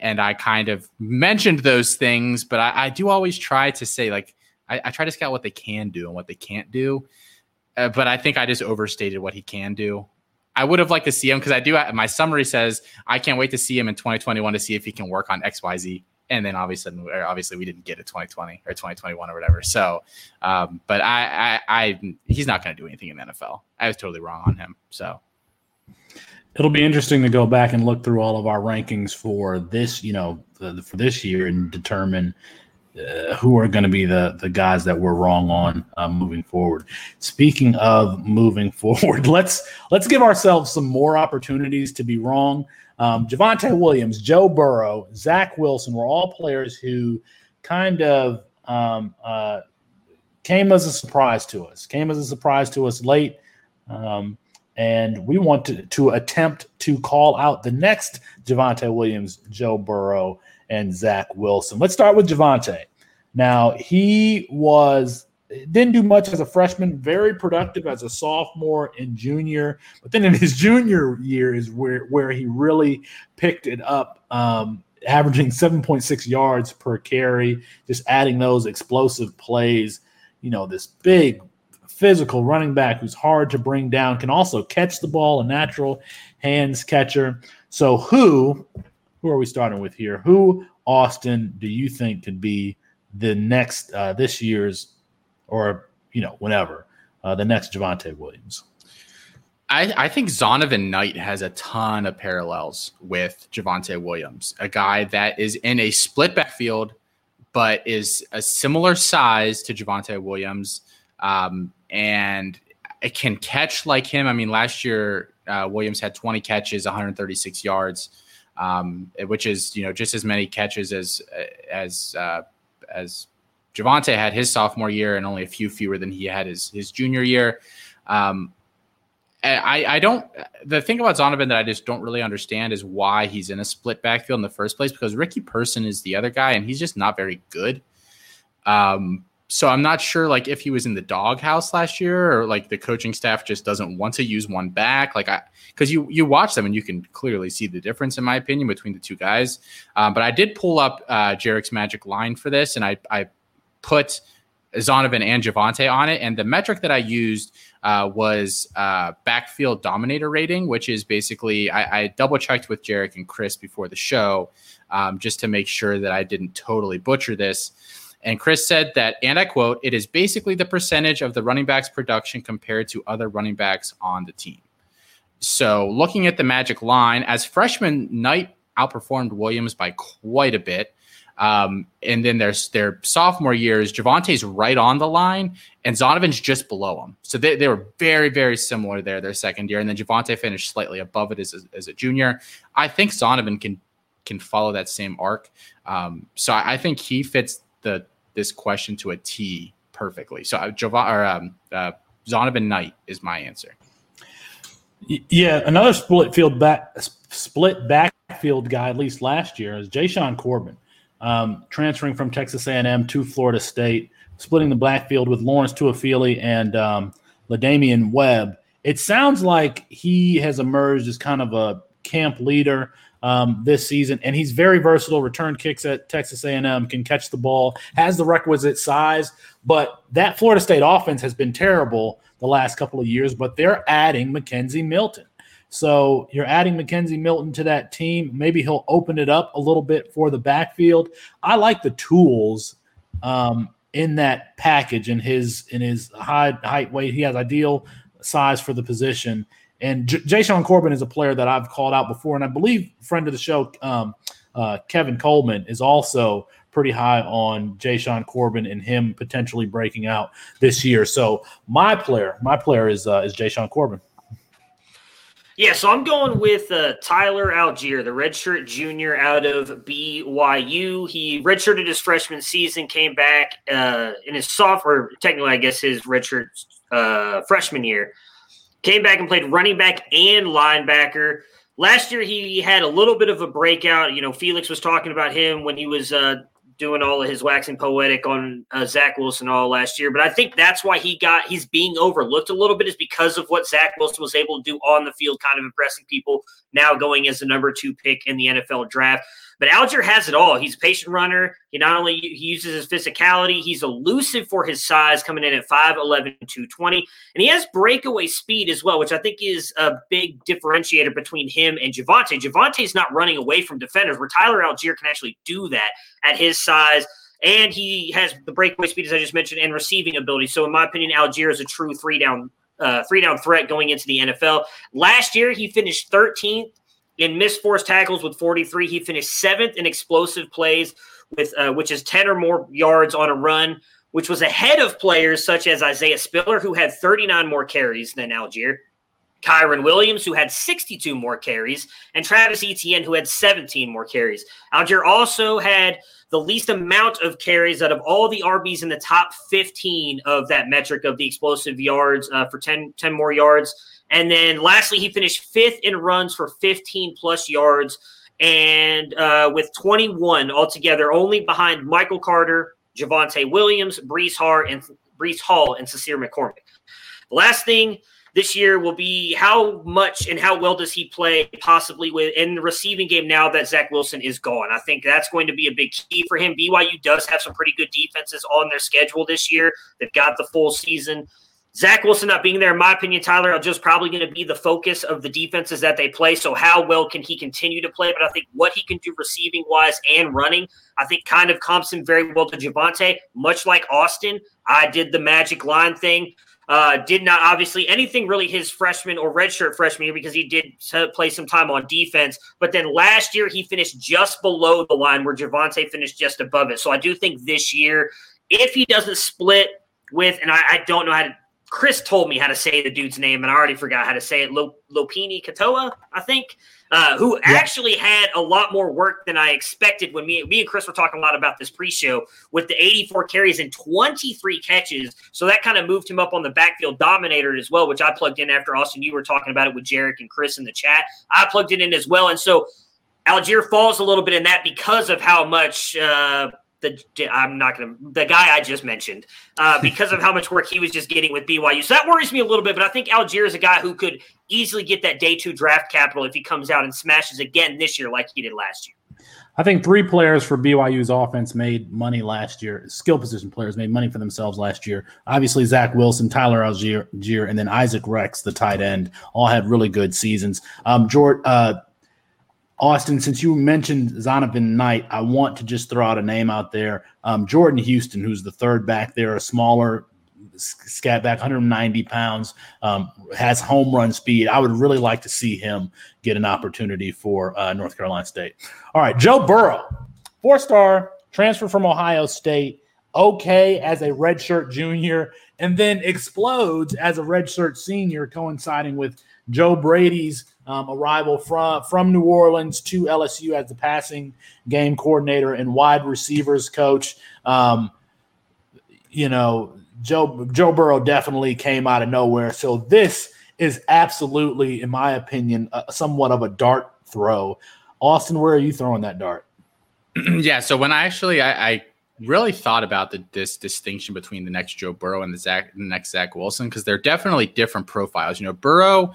and I kind of mentioned those things, but I, I do always try to say like I, I try to scout what they can do and what they can't do. Uh, but I think I just overstated what he can do. I would have liked to see him because I do. My summary says I can't wait to see him in 2021 to see if he can work on X, Y, Z. And then obviously, obviously, we didn't get it 2020 or 2021 or whatever. So, um, but I, I, I, he's not going to do anything in the NFL. I was totally wrong on him. So, it'll be interesting to go back and look through all of our rankings for this, you know, for this year and determine uh, who are going to be the the guys that we're wrong on uh, moving forward. Speaking of moving forward, let's let's give ourselves some more opportunities to be wrong. Um, Javonte Williams, Joe Burrow, Zach Wilson were all players who kind of um, uh, came as a surprise to us. Came as a surprise to us late. Um, and we want to, to attempt to call out the next Javonte Williams, Joe Burrow, and Zach Wilson. Let's start with Javonte. Now, he was didn't do much as a freshman, very productive as a sophomore and junior. But then in his junior year is where, where he really picked it up, um, averaging 7.6 yards per carry, just adding those explosive plays. You know, this big physical running back who's hard to bring down, can also catch the ball, a natural hands catcher. So who who are we starting with here? Who Austin do you think could be the next uh, this year's or you know whenever uh, the next Javonte Williams? I, I think Zonovan Knight has a ton of parallels with Javonte Williams, a guy that is in a split backfield, but is a similar size to Javante Williams, um, and it can catch like him. I mean, last year uh, Williams had 20 catches, 136 yards, um, which is you know just as many catches as as uh, as Javonte had his sophomore year, and only a few fewer than he had his his junior year. Um, I, I don't. The thing about Zonovan that I just don't really understand is why he's in a split backfield in the first place. Because Ricky Person is the other guy, and he's just not very good. Um, so I'm not sure, like, if he was in the doghouse last year, or like the coaching staff just doesn't want to use one back. Like, I because you you watch them and you can clearly see the difference, in my opinion, between the two guys. Um, but I did pull up uh, Jarek's magic line for this, and I I put Zonovan and Javonte on it, and the metric that I used uh, was uh, backfield dominator rating, which is basically I, I double checked with Jarek and Chris before the show um, just to make sure that I didn't totally butcher this. And Chris said that, and I quote, it is basically the percentage of the running back's production compared to other running backs on the team. So looking at the magic line, as freshman, Knight outperformed Williams by quite a bit. Um, and then there's their sophomore years, Javonte's right on the line, and Zonovan's just below him. So they, they were very, very similar there their second year. And then Javonte finished slightly above it as, a- as a junior. I think Zonovan can can follow that same arc. Um, so I, I think he fits the this question to a T perfectly. So uh, or um, uh, Zonovan Knight is my answer. Yeah, another split field back split backfield guy, at least last year, is Jashaun Corbin, um, transferring from Texas A&M to Florida State, splitting the backfield with Lawrence Toafili and um, La'Damian Webb. It sounds like he has emerged as kind of a camp leader um, this season, and he's very versatile. Return kicks at Texas A&M, can catch the ball, has the requisite size. But that Florida State offense has been terrible the last couple of years. But they're adding McKenzie Milton, so you're adding McKenzie Milton to that team. Maybe he'll open it up a little bit for the backfield. I like the tools um, in that package in his in his high height weight. He has ideal size for the position. And J- Jashaun Corbin is a player that I've called out before, and I believe friend of the show, um, uh, Kevin Coleman, is also pretty high on Jashaun Corbin and him potentially breaking out this year. So my player, my player is uh, is Jashaun Corbin. Yeah, so I'm going with uh, Tyler Allgeier, the redshirt junior out of BYU. He redshirted his freshman season, came back uh, in his sophomore, technically, I guess his redshirt uh, freshman year. Came back and played running back and linebacker. Last year, he had a little bit of a breakout. You know, Felix was talking about him when he was uh, doing all of his waxing poetic on uh, Zach Wilson all last year. But I think that's why he got he's being overlooked a little bit is because of what Zach Wilson was able to do on the field, kind of impressing people. Now going as the number two pick in the NFL draft. But Allgeier has it all. He's a patient runner. He not only he uses his physicality, he's elusive for his size, coming in at 5'11, 220. And he has breakaway speed as well, which I think is a big differentiator between him and Javonte. Javonte's not running away from defenders, where Tyler Allgeier can actually do that at his size. And he has the breakaway speed, as I just mentioned, and receiving ability. So, in my opinion, Allgeier is a true three down uh, three down threat going into the NFL. Last year, he finished 13th in missed forced tackles with 43. He finished seventh in explosive plays with uh, which is 10 or more yards on a run, which was ahead of players such as Isaiah Spiller, who had 39 more carries than Allgeier, Kyren Williams, who had 62 more carries, and Travis Etienne, who had 17 more carries. Allgeier also had the least amount of carries out of all the RBs in the top 15 of that metric of the explosive yards uh, for 10, 10 more yards. And then lastly, he finished fifth in runs for 15 plus yards and uh, with 21 altogether, only behind Michael Carter, Javonte Williams, Breece Hall, and Breece Hall and Sincere McCormick. The last thing this year will be how much and how well does he play possibly with in the receiving game now that Zach Wilson is gone. I think that's going to be a big key for him. BYU does have some pretty good defenses on their schedule this year. They've got the full season. Zach Wilson not being there, in my opinion, Tyler just probably going to be the focus of the defenses that they play. So how well can he continue to play? But I think what he can do receiving wise and running, I think kind of comps him very well to Javonte, much like Austin. I did the magic line thing. Uh, did not obviously anything really his freshman or redshirt freshman year because he did play some time on defense. But then last year he finished just below the line where Javonte finished just above it. So I do think this year, if he doesn't split with, and I, I don't know how to Chris told me how to say the dude's name, and I already forgot how to say it. Lopini Katoa, I think, uh, who yeah. actually had a lot more work than I expected when me, me and Chris were talking a lot about this pre-show with the 84 carries and 23 catches. So that kind of moved him up on the backfield dominator as well, which I plugged in after Austin. You were talking about it with Jarek and Chris in the chat. I plugged it in as well, and so Allgeier falls a little bit in that because of how much. Uh, the I'm not going to the guy I just mentioned uh, because of how much work he was just getting with BYU. So that worries me a little bit. But I think Allgeier is a guy who could easily get that day two draft capital if he comes out and smashes again this year like he did last year. I think three players for BYU's offense made money last year. Skill position players made money for themselves last year. Obviously, Zach Wilson, Tyler Allgeier, and then Isaac Rex, the tight end, all had really good seasons. Um, George, uh, Austin, since you mentioned Zonovan Knight, I want to just throw out a name out there. Um, Jordan Houston, who's the third back there, a smaller scat back, 190 pounds, um, has home run speed. I would really like to see him get an opportunity for uh, North Carolina State. All right, Joe Burrow, four star transfer from Ohio State, okay as a redshirt junior, and then explodes as a redshirt senior, coinciding with Joe Brady's um, arrival from from New Orleans to LSU as the passing game coordinator and wide receivers coach. Um, you know, Joe Joe Burrow definitely came out of nowhere. So this is absolutely, in my opinion, uh, somewhat of a dart throw. Austin, where are you throwing that dart? yeah. So when I actually I, I really thought about the, this distinction between the next Joe Burrow and the Zach the next Zach Wilson because they're definitely different profiles. You know, Burrow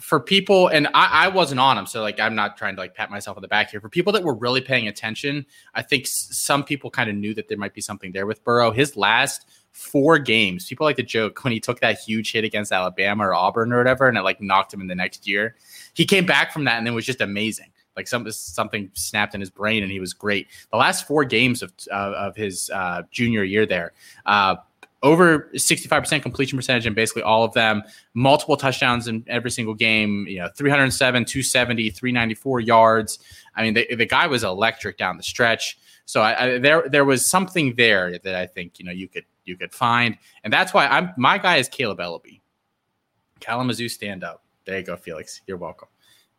for people, and I, I, wasn't on them, so like I'm not trying to like pat myself on the back here. For people that were really paying attention, I think s- some people kind of knew that there might be something there with Burrow. His last four games, people like to joke when he took that huge hit against Alabama or Auburn or whatever, and it like knocked him in the next year. He came back from that and then was just amazing. Like some something snapped in his brain, and he was great. The last four games of uh, of his uh, junior year there, uh, over 65% completion percentage in basically all of them, multiple touchdowns in every single game, you know, 307, 270, 394 yards. I mean, the, the guy was electric down the stretch. So I, I, there there was something there that I think, you know, you could you could find. And that's why I'm my guy is Kaleb Eleby. Kalamazoo stand up. There you go, Felix. You're welcome.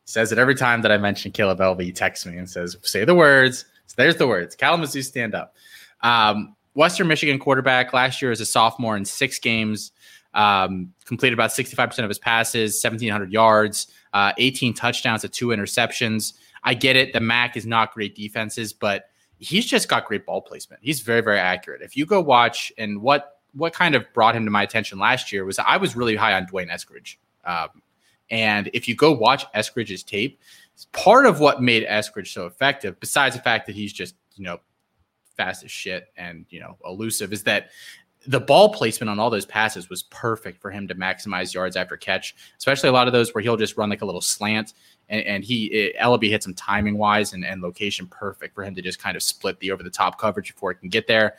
Says it every time that I mention Kaleb Eleby. He texts me and says, say the words. So there's the words. Kalamazoo stand up. Um, Western Michigan quarterback last year as a sophomore in six games, um, completed about 65% of his passes, 1,700 yards, uh, 18 touchdowns, and two interceptions. I get it. The MAC is not great defenses, but he's just got great ball placement. He's very, very accurate. If you go watch and what what kind of brought him to my attention last year was I was really high on D'Wayne Eskridge. Um, and if you go watch Eskridge's tape, part of what made Eskridge so effective, besides the fact that he's just, you know, fast as shit and you know elusive is that the ball placement on all those passes was perfect for him to maximize yards after catch, especially a lot of those where he'll just run like a little slant and, and he it, Eleby hits him timing wise and, and location perfect for him to just kind of split the over the top coverage before he can get there.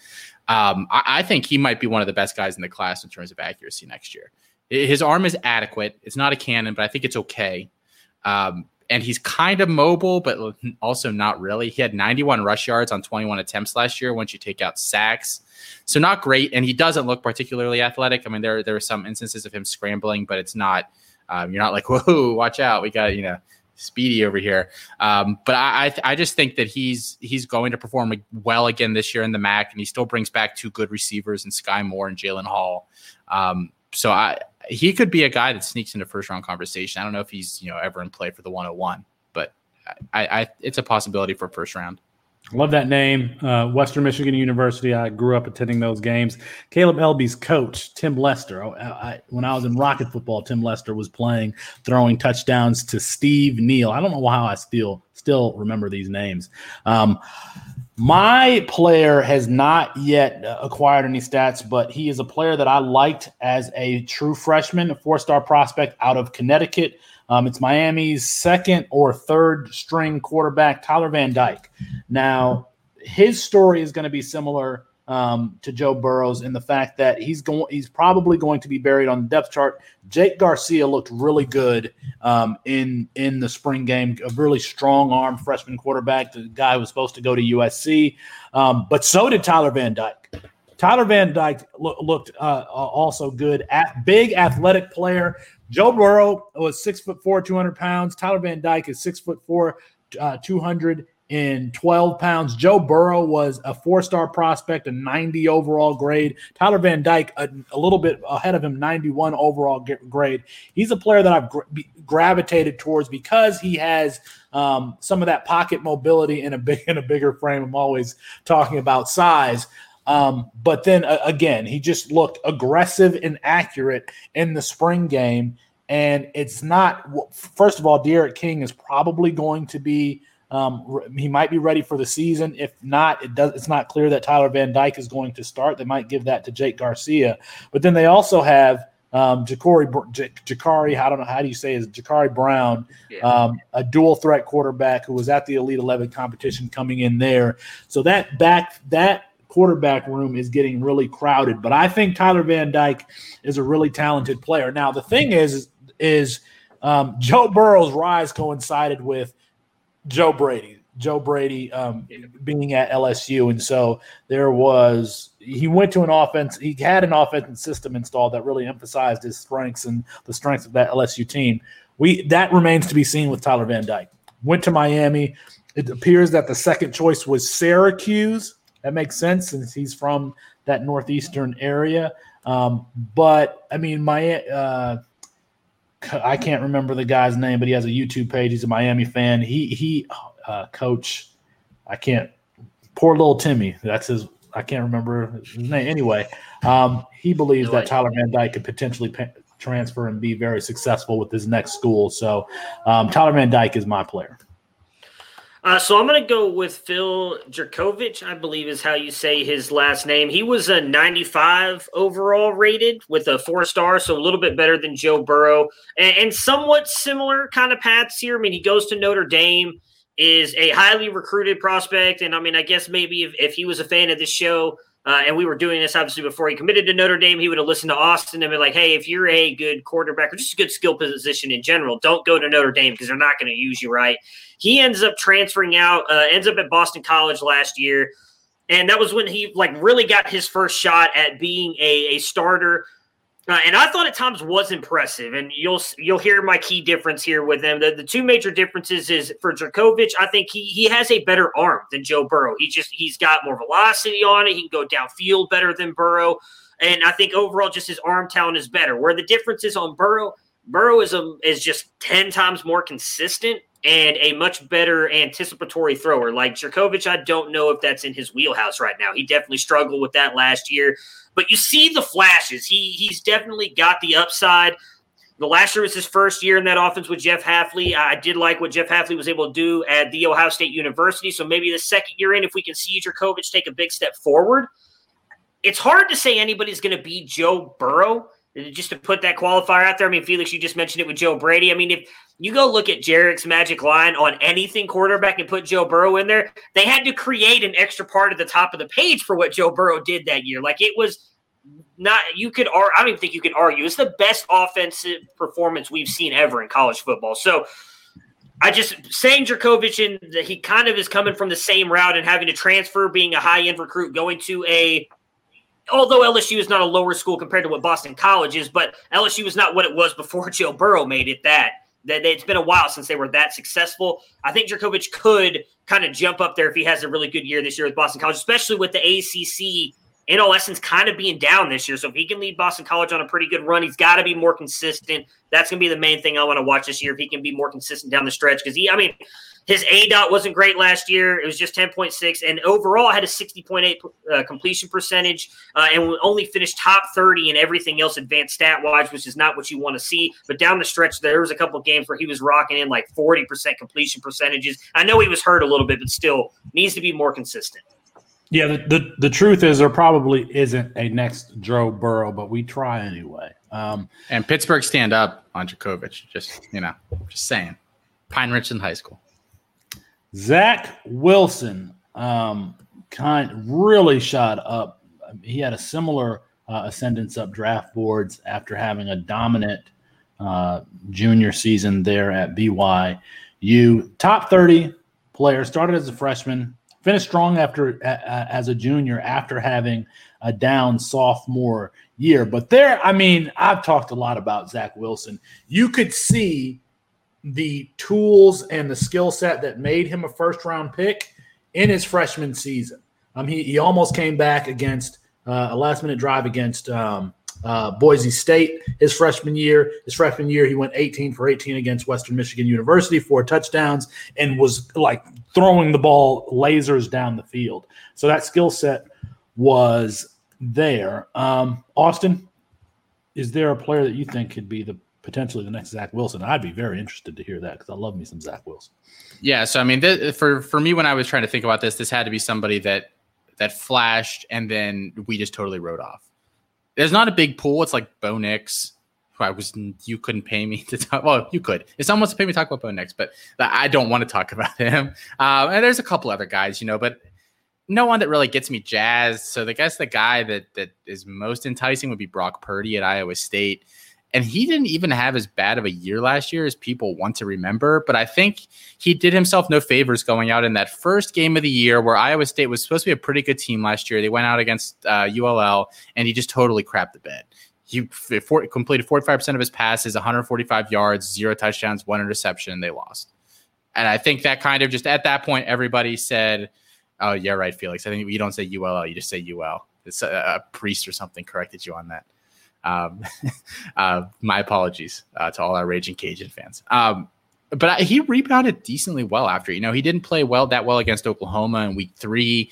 Um, I, I think he might be one of the best guys in the class in terms of accuracy next year. His arm is adequate. It's not a cannon, but I think it's okay. Um, and he's kind of mobile, but also not really. He had 91 rush yards on 21 attempts last year once you take out sacks. So not great, and he doesn't look particularly athletic. I mean, there there are some instances of him scrambling, but it's not. Um, you're not like, whoa, watch out, we got you know speedy over here. Um, but I, I, I just think that he's he's going to perform well again this year in the MAC, and he still brings back two good receivers in Skyy Moore and Jalen Hall. Um, so I he could be a guy that sneaks into first round conversation. I don't know if he's you know ever in play for the 101, but I, I it's a possibility for first round. Love that name. Uh, Western Michigan University. I grew up attending those games. Kaleb Eleby's coach, Tim Lester. I, I, when I was in Rocket football, Tim Lester was playing, throwing touchdowns to Steve Neal. I don't know how I still still remember these names. Um, my player has not yet acquired any stats, but he is a player that I liked as a true freshman, a four star prospect out of Connecticut. Um, it's Miami's second or third string quarterback, Tyler Van Dyke. Now, his story is going to be similar um, to Joe Burrows in the fact that he's going he's probably going to be buried on the depth chart. Jake Garcia looked really good um, in in the spring game, a really strong arm freshman quarterback. The guy was supposed to go to USC, um, but so did Tyler Van Dyke. Tyler Van Dyke lo- looked uh, also good. At big athletic player. Joe Burrow was six foot four, two hundred pounds. Tyler Van Dyke is six foot four, uh, two hundred in 12 pounds. Joe Burrow was a four star prospect, a 90 overall grade. Tyler Van Dyke, a, a, little bit ahead of him, 91 overall grade. He's a player that I've gravitated towards because he has um, some of that pocket mobility in a big in a bigger frame. I'm always talking about size. Um, but then uh, again, he just looked aggressive and accurate in the spring game. And it's not, first of all, D'Eriq King is probably going to be um, he might be ready for the season. If not, it does. It's not clear that Tyler Van Dyke is going to start. They might give that to Jake Garcia. But then they also have um, Jacari, I don't know how do you say is Jacurri Brown, um, a dual threat quarterback who was at the Elite Eleven competition coming in there. So that back that quarterback room is getting really crowded. But I think Tyler Van Dyke is a really talented player. Now the thing is is um, Joe Burrow's rise coincided with Joe Brady. Joe Brady um, being at LSU, and so there was he went to an offense. He had an offensive system installed that really emphasized his strengths and the strengths of that LSU team. We that remains to be seen with Tyler Van Dyke. Went to Miami. It appears that the second choice was Syracuse. That makes sense since he's from that northeastern area. Um, but I mean, my uh, I can't remember the guy's name, but he has a YouTube page. He's a Miami fan. He he uh, coach. I can't. Poor little Timmy. That's his. I can't remember his name. Anyway, um, he believes that Tyler Van Dyke could potentially pa- transfer and be very successful with his next school. So, um, Tyler Van Dyke is my player. Uh, so I'm going to go with Phil Jurkovec, I believe is how you say his last name. He was a 95 overall rated with a four star, so a little bit better than Joe Burrow, and, and somewhat similar kind of paths here. I mean, he goes to Notre Dame, is a highly recruited prospect, and I mean, I guess maybe if, if he was a fan of this show, uh, and we were doing this obviously before he committed to Notre Dame. He would have listened to Austin and be like, "Hey, if you're a good quarterback or just a good skill position in general, don't go to Notre Dame because they're not going to use you right." He ends up transferring out, uh, ends up at Boston College last year, and that was when he like really got his first shot at being a, a starter. Uh, and I thought at times was impressive, and you'll you'll hear my key difference here with them. The, the two major differences is for Jurkovec, I think he he has a better arm than Joe Burrow. He just he's got more velocity on it. He can go downfield better than Burrow, and I think overall just his arm talent is better. Where the difference is on Burrow, Burrow is a, is just ten times more consistent and a much better anticipatory thrower. Like Jurkovec, I don't know if that's in his wheelhouse right now. He definitely struggled with that last year. But you see the flashes. He he's definitely got the upside. The last year was his first year in that offense with Jeff Hafley. I did like what Jeff Hafley was able to do at the Ohio State University. So maybe the second year in, if we can see Jurkovec take a big step forward, it's hard to say anybody's going to be Joe Burrow. Just to put that qualifier out there, I mean, Felix, you just mentioned it with Joe Brady. I mean, if you go look at Jarek's magic line on anything quarterback and put Joe Burrow in there, they had to create an extra part at the top of the page for what Joe Burrow did that year. Like it was not you could argue, I don't even think you could argue it's the best offensive performance we've seen ever in college football. So I just saying Jurkovec and that he kind of is coming from the same route and having to transfer, being a high end recruit, going to a although LSU is not a lower school compared to what Boston College is, but LSU is not what it was before Joe Burrow made it that. That it's been a while since they were that successful. I think Jurkovec could kind of jump up there if he has a really good year this year with Boston College, especially with the ACC essence kind of being down this year. So if he can lead Boston College on a pretty good run, he's got to be more consistent. That's going to be the main thing I want to watch this year. If he can be more consistent down the stretch, because he, I mean, his A dot wasn't great last year. It was just 10.6, and overall I had a 60.8 uh, completion percentage, uh, and only finished top 30 in everything else advanced stat wise, which is not what you want to see. But down the stretch, there was a couple games where he was rocking in like 40% completion percentages. I know he was hurt a little bit, but still needs to be more consistent. Yeah, the, the, the, truth is there probably isn't a next Joe Burrow, but we try anyway. Um, and Pittsburgh stand up on Jurkovec. Just you know, just saying. Pine Ridge in high school. Zach Wilson, um, kind really shot up. He had a similar uh, ascendance up draft boards after having a dominant uh, junior season there at BYU. Top thirty player started as a freshman finished strong after uh, as a junior after having a down sophomore year. But there, I mean, I've talked a lot about Zach Wilson. You could see the tools and the skill set that made him a first round pick in his freshman season. Um, he, he almost came back against uh, a last minute drive against um, uh, Boise State his freshman year. His freshman year, he went 18 for 18 against Western Michigan University, four touchdowns, and was like throwing the ball lasers down the field. So that skill set was there. Um, Austin, is there a player that you think could be the potentially the next Zach Wilson? I'd be very interested to hear that because I love me some Zach Wilson. Yeah, so I mean, th- for for me, when I was trying to think about this, this had to be somebody that that flashed and then we just totally wrote off there's not a big pool. It's like Bo Nix. Who I was you couldn't pay me to talk. Well, you could. If someone wants to pay me to talk about Bo Nix, but I don't want to talk about him. Um, and there's a couple other guys, you know, but no one that really gets me jazzed. So I guess the guy that that is most enticing would be Brock Purdy at Iowa State and he didn't even have as bad of a year last year as people want to remember. But I think he did himself no favors going out in that first game of the year where Iowa State was supposed to be a pretty good team last year. They went out against uh, ULL and he just totally crapped the bed. He for, completed 45% of his passes, 145 yards, zero touchdowns, one interception. They lost. And I think that kind of just at that point, everybody said, Oh, yeah, right, Felix. I think you don't say ULL, you just say UL it's a, a priest or something corrected you on that. Um, uh, my apologies uh, to all our raging Cajun fans. Um, but he rebounded decently well after. You know, he didn't play well that well against Oklahoma in week three.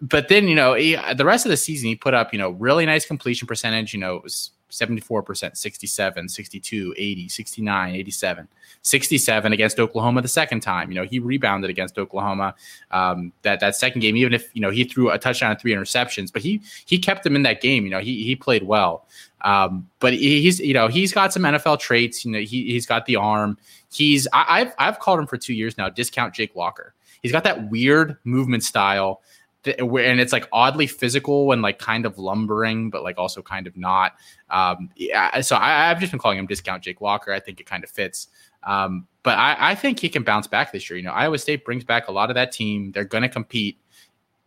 But then, you know, he, the rest of the season, he put up, you know, really nice completion percentage. You know, it was 74%, 67, 62, 80, 69, 87, 67 against Oklahoma the second time. You know, he rebounded against Oklahoma um, that that second game, even if, you know, he threw a touchdown and three interceptions, but he he kept them in that game. You know, he he played well. Um, but he's, you know, he's got some NFL traits. You know, he, he's got the arm. He's, I, I've, I've called him for two years now, discount Jake Locker. He's got that weird movement style and it's like oddly physical and like kind of lumbering, but like also kind of not. Um, yeah, so I, have just been calling him discount Jake Walker. I think it kind of fits. Um, but I, I, think he can bounce back this year. You know, Iowa State brings back a lot of that team. They're going to compete.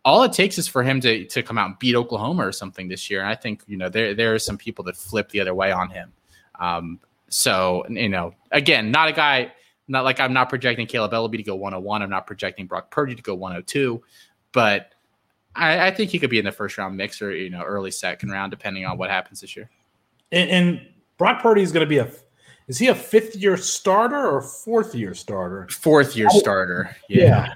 All it takes is for him to to come out and beat Oklahoma or something this year. And I think you know there there are some people that flip the other way on him. Um, so you know, again, not a guy. Not like I'm not projecting Kaleb Eleby to go 101. I'm not projecting Brock Purdy to go 102, but I, I, think he could be in the first round mix or you know early second round, depending on what happens this year. And, and Brock Purdy is going to be a is he a fifth year starter or fourth year starter? Fourth year starter. Yeah. yeah.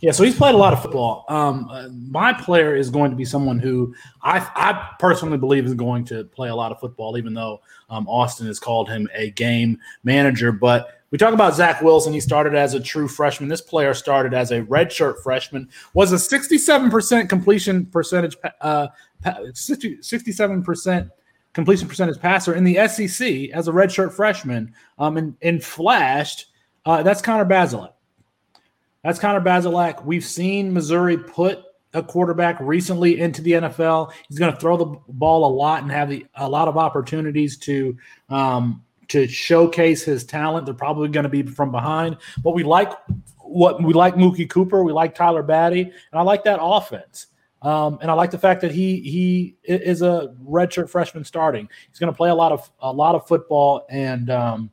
yeah. so he's played a lot of football. Um, uh, my player is going to be someone who I, I personally believe is going to play a lot of football, even though um, Austin has called him a game manager. But we talk about Zach Wilson. He started as a true freshman. This player started as a redshirt freshman. Was a 67% completion percentage, uh, 67% completion percentage passer in the SEC as a redshirt freshman. Um, and, and flashed. Uh, that's Connor Bazelak. That's Connor Bazelak. We've seen Missouri put a quarterback recently into the NFL. He's going to throw the ball a lot and have the, a lot of opportunities to um, to showcase his talent. They're probably going to be from behind, but we like what we like Mookie Cooper, we like Tyler Badie, and I like that offense. Um, and I like the fact that he he is a redshirt freshman starting. He's going to play a lot of a lot of football, and um,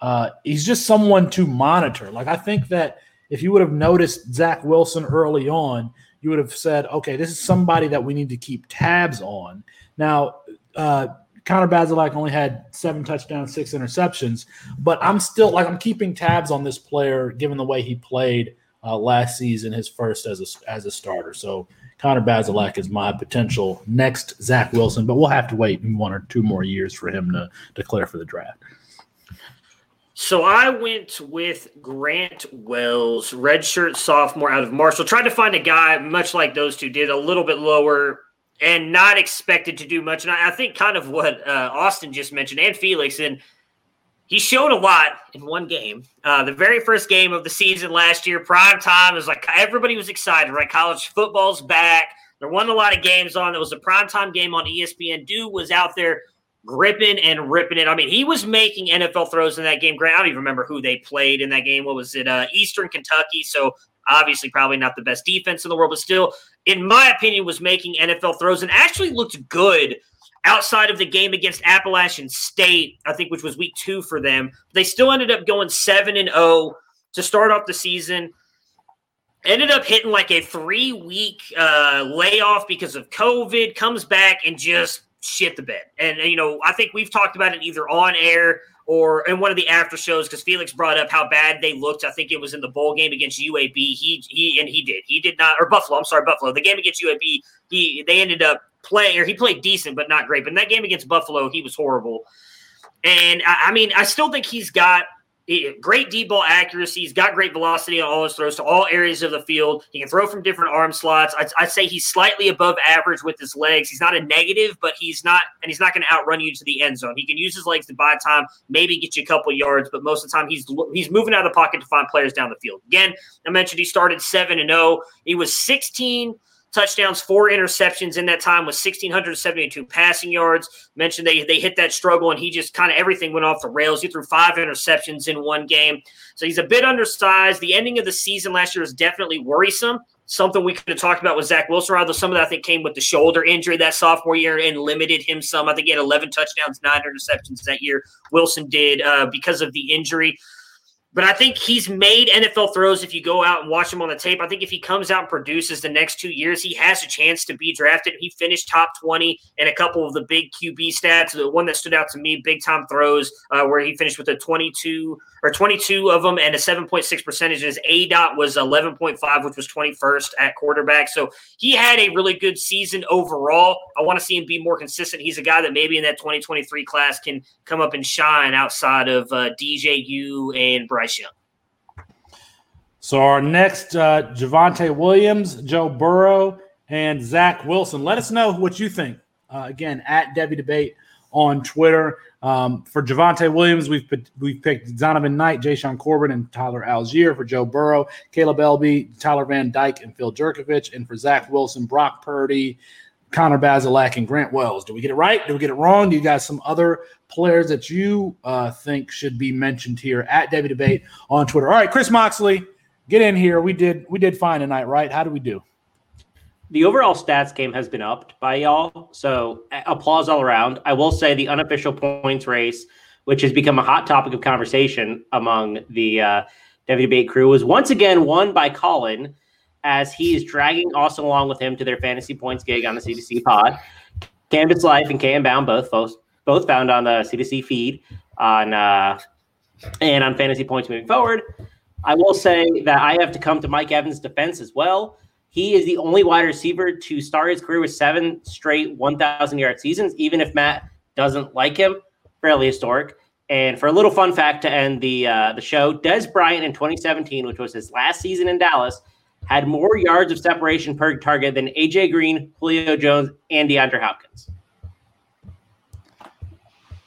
uh, he's just someone to monitor. Like I think that if you would have noticed Zach Wilson early on, you would have said, "Okay, this is somebody that we need to keep tabs on." Now, uh, Connor Bazelak only had seven touchdowns, six interceptions, but I'm still like I'm keeping tabs on this player given the way he played uh, last season, his first as a as a starter. So Connor Bazelak is my potential next Zach Wilson, but we'll have to wait one or two more years for him to declare for the draft. So I went with Grant Wells, redshirt sophomore out of Marshall. Tried to find a guy much like those two did, a little bit lower and not expected to do much. And I, I think kind of what uh, Austin just mentioned and Felix, and he showed a lot in one game. Uh, the very first game of the season last year, prime time, was like everybody was excited, right? College football's back. There wasn't a lot of games on. It was a prime time game on ESPN. Dude was out there gripping and ripping it. I mean, he was making NFL throws in that game. Grant, I don't even remember who they played in that game. What was it? Uh, Eastern Kentucky. So obviously, probably not the best defense in the world, but still in my opinion, was making NFL throws and actually looked good outside of the game against Appalachian State, I think, which was week two for them. They still ended up going 7 and 0 to start off the season. Ended up hitting like a three week uh, layoff because of COVID, comes back and just shit the bed. And, you know, I think we've talked about it either on air or in one of the after shows because Felix brought up how bad they looked. I think it was in the bowl game against UAB. He he and he did. He did not or Buffalo. I'm sorry, Buffalo. The game against UAB, he they ended up playing or he played decent but not great. But in that game against Buffalo, he was horrible. And I, I mean, I still think he's got great deep ball accuracy. He's got great velocity on all his throws to all areas of the field. He can throw from different arm slots. I'd, I'd, say he's slightly above average with his legs. He's not a negative, but he's not, and he's not going to outrun you to the end zone. He can use his legs to buy time, maybe get you a couple yards, but most of the time he's he's moving out of the pocket to find players down the field. Again, I mentioned he started seven and zero. Oh. He was sixteen touchdowns, four interceptions in that time with 1,672 passing yards. Mentioned they, they hit that struggle and he just kind of everything went off the rails. He threw five interceptions in one game. So he's a bit undersized. The ending of the season last year was definitely worrisome. Something we could have talked about with Zach Wilson, although some of that I think came with the shoulder injury that sophomore year and limited him some. I think he had 11 touchdowns, nine interceptions that year. Wilson did uh, because of the injury. But I think he's made NFL throws. If you go out and watch him on the tape, I think if he comes out and produces the next two years, he has a chance to be drafted. He finished top 20 in a couple of the big QB stats. The one that stood out to me, big time throws, uh, where he finished with a 22 or 22 of them and a 7.6 percentage. His A dot was 11.5, which was 21st at quarterback. So he had a really good season overall. I want to see him be more consistent. He's a guy that maybe in that 2023 class can come up and shine outside of uh, DJU and Bryce. Young. So our next uh, Javonte Williams, Joe Burrow, and Zach Wilson. Let us know what you think. Uh, again, at Devy Debate on Twitter. Um, for Javonte Williams, we've we've picked Donovan Knight, Jashaun Corbin, and Tyler Allgeier. For Joe Burrow, Kaleb Eleby, Tyler Van Dyke, and Phil Jurkovec. And for Zach Wilson, Brock Purdy, Connor Bazelak, and Grant Wells. Do we get it right? Do we get it wrong? Do you guys some other players that you uh, think should be mentioned here at Devy Debate on Twitter? All right, Chris Moxley, get in here. We did we did fine tonight, right? How do we do? The overall stats game has been upped by y'all, so applause all around. I will say the unofficial points race, which has become a hot topic of conversation among the uh, Devy Debate crew, was once again won by Colin as he is dragging Austin along with him to their fantasy points gig on the CDC pod. Campus Life and Canton Bound both both, found on the CDC feed on uh, and on fantasy points moving forward. I will say that I have to come to Mike Evans' defense as well. He is the only wide receiver to start his career with seven straight 1,000 yard seasons, even if Matt doesn't like him. Fairly historic. And for a little fun fact to end the uh, the show, Dez Bryant in 2017, which was his last season in Dallas, had more yards of separation per target than AJ Green, Julio Jones, and DeAndre Hopkins.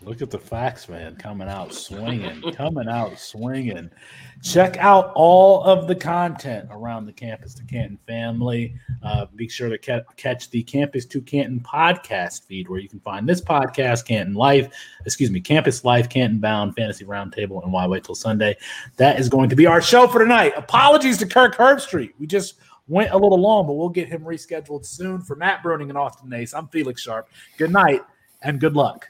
Look at the facts, man, coming out swinging, coming out swinging. Check out all of the content around the Campus to Canton family. Uh, be sure to ca- catch the Campus to Canton podcast feed where you can find this podcast, Canton Life, excuse me, Campus Life, Canton Bound, Fantasy Roundtable, and Why Wait Till Sunday. That is going to be our show for tonight. Apologies to Kirk Herbstreit. We just went a little long, but we'll get him rescheduled soon. For Matt Bruning and Austin Nace, I'm Felix Sharp. Good night and good luck.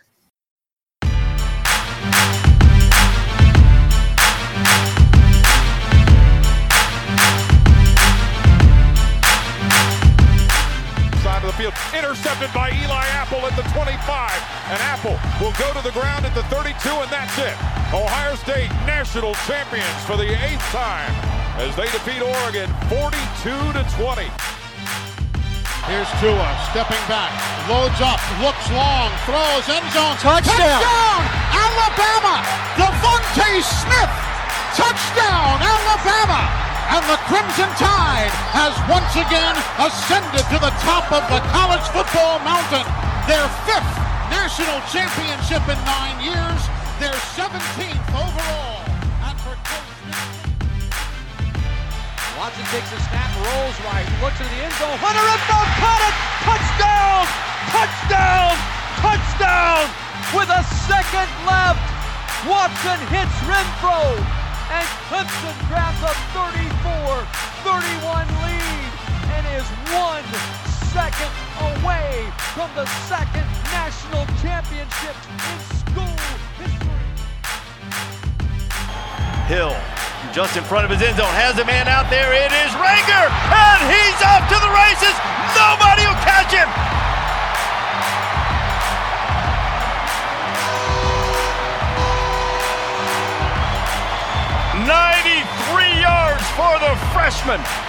The. Intercepted by Eli Apple at the 25. And Apple will go to the ground at the 32, and that's it. Ohio State national champions for the eighth time as they defeat Oregon 42 to 20. Here's Tua stepping back, loads up, looks long, throws end zone, touchdown, touchdown Alabama, DeVonta Smith, touchdown Alabama and the Crimson Tide has once again ascended to the top of the college football mountain. Their fifth national championship in nine years, their 17th overall. Watson takes a snap, rolls right, looks at the end zone. Hunter the caught it! Touchdown! Touchdown! Touchdown! With a second left, Watson hits Renfrow and Clemson grabs a 34-31 lead and is one second away from the second national championship in school history. Hill, just in front of his end zone, has a man out there. It is Reagor, and he's off to the races. Nobody will catch him. 93 yards for the freshman.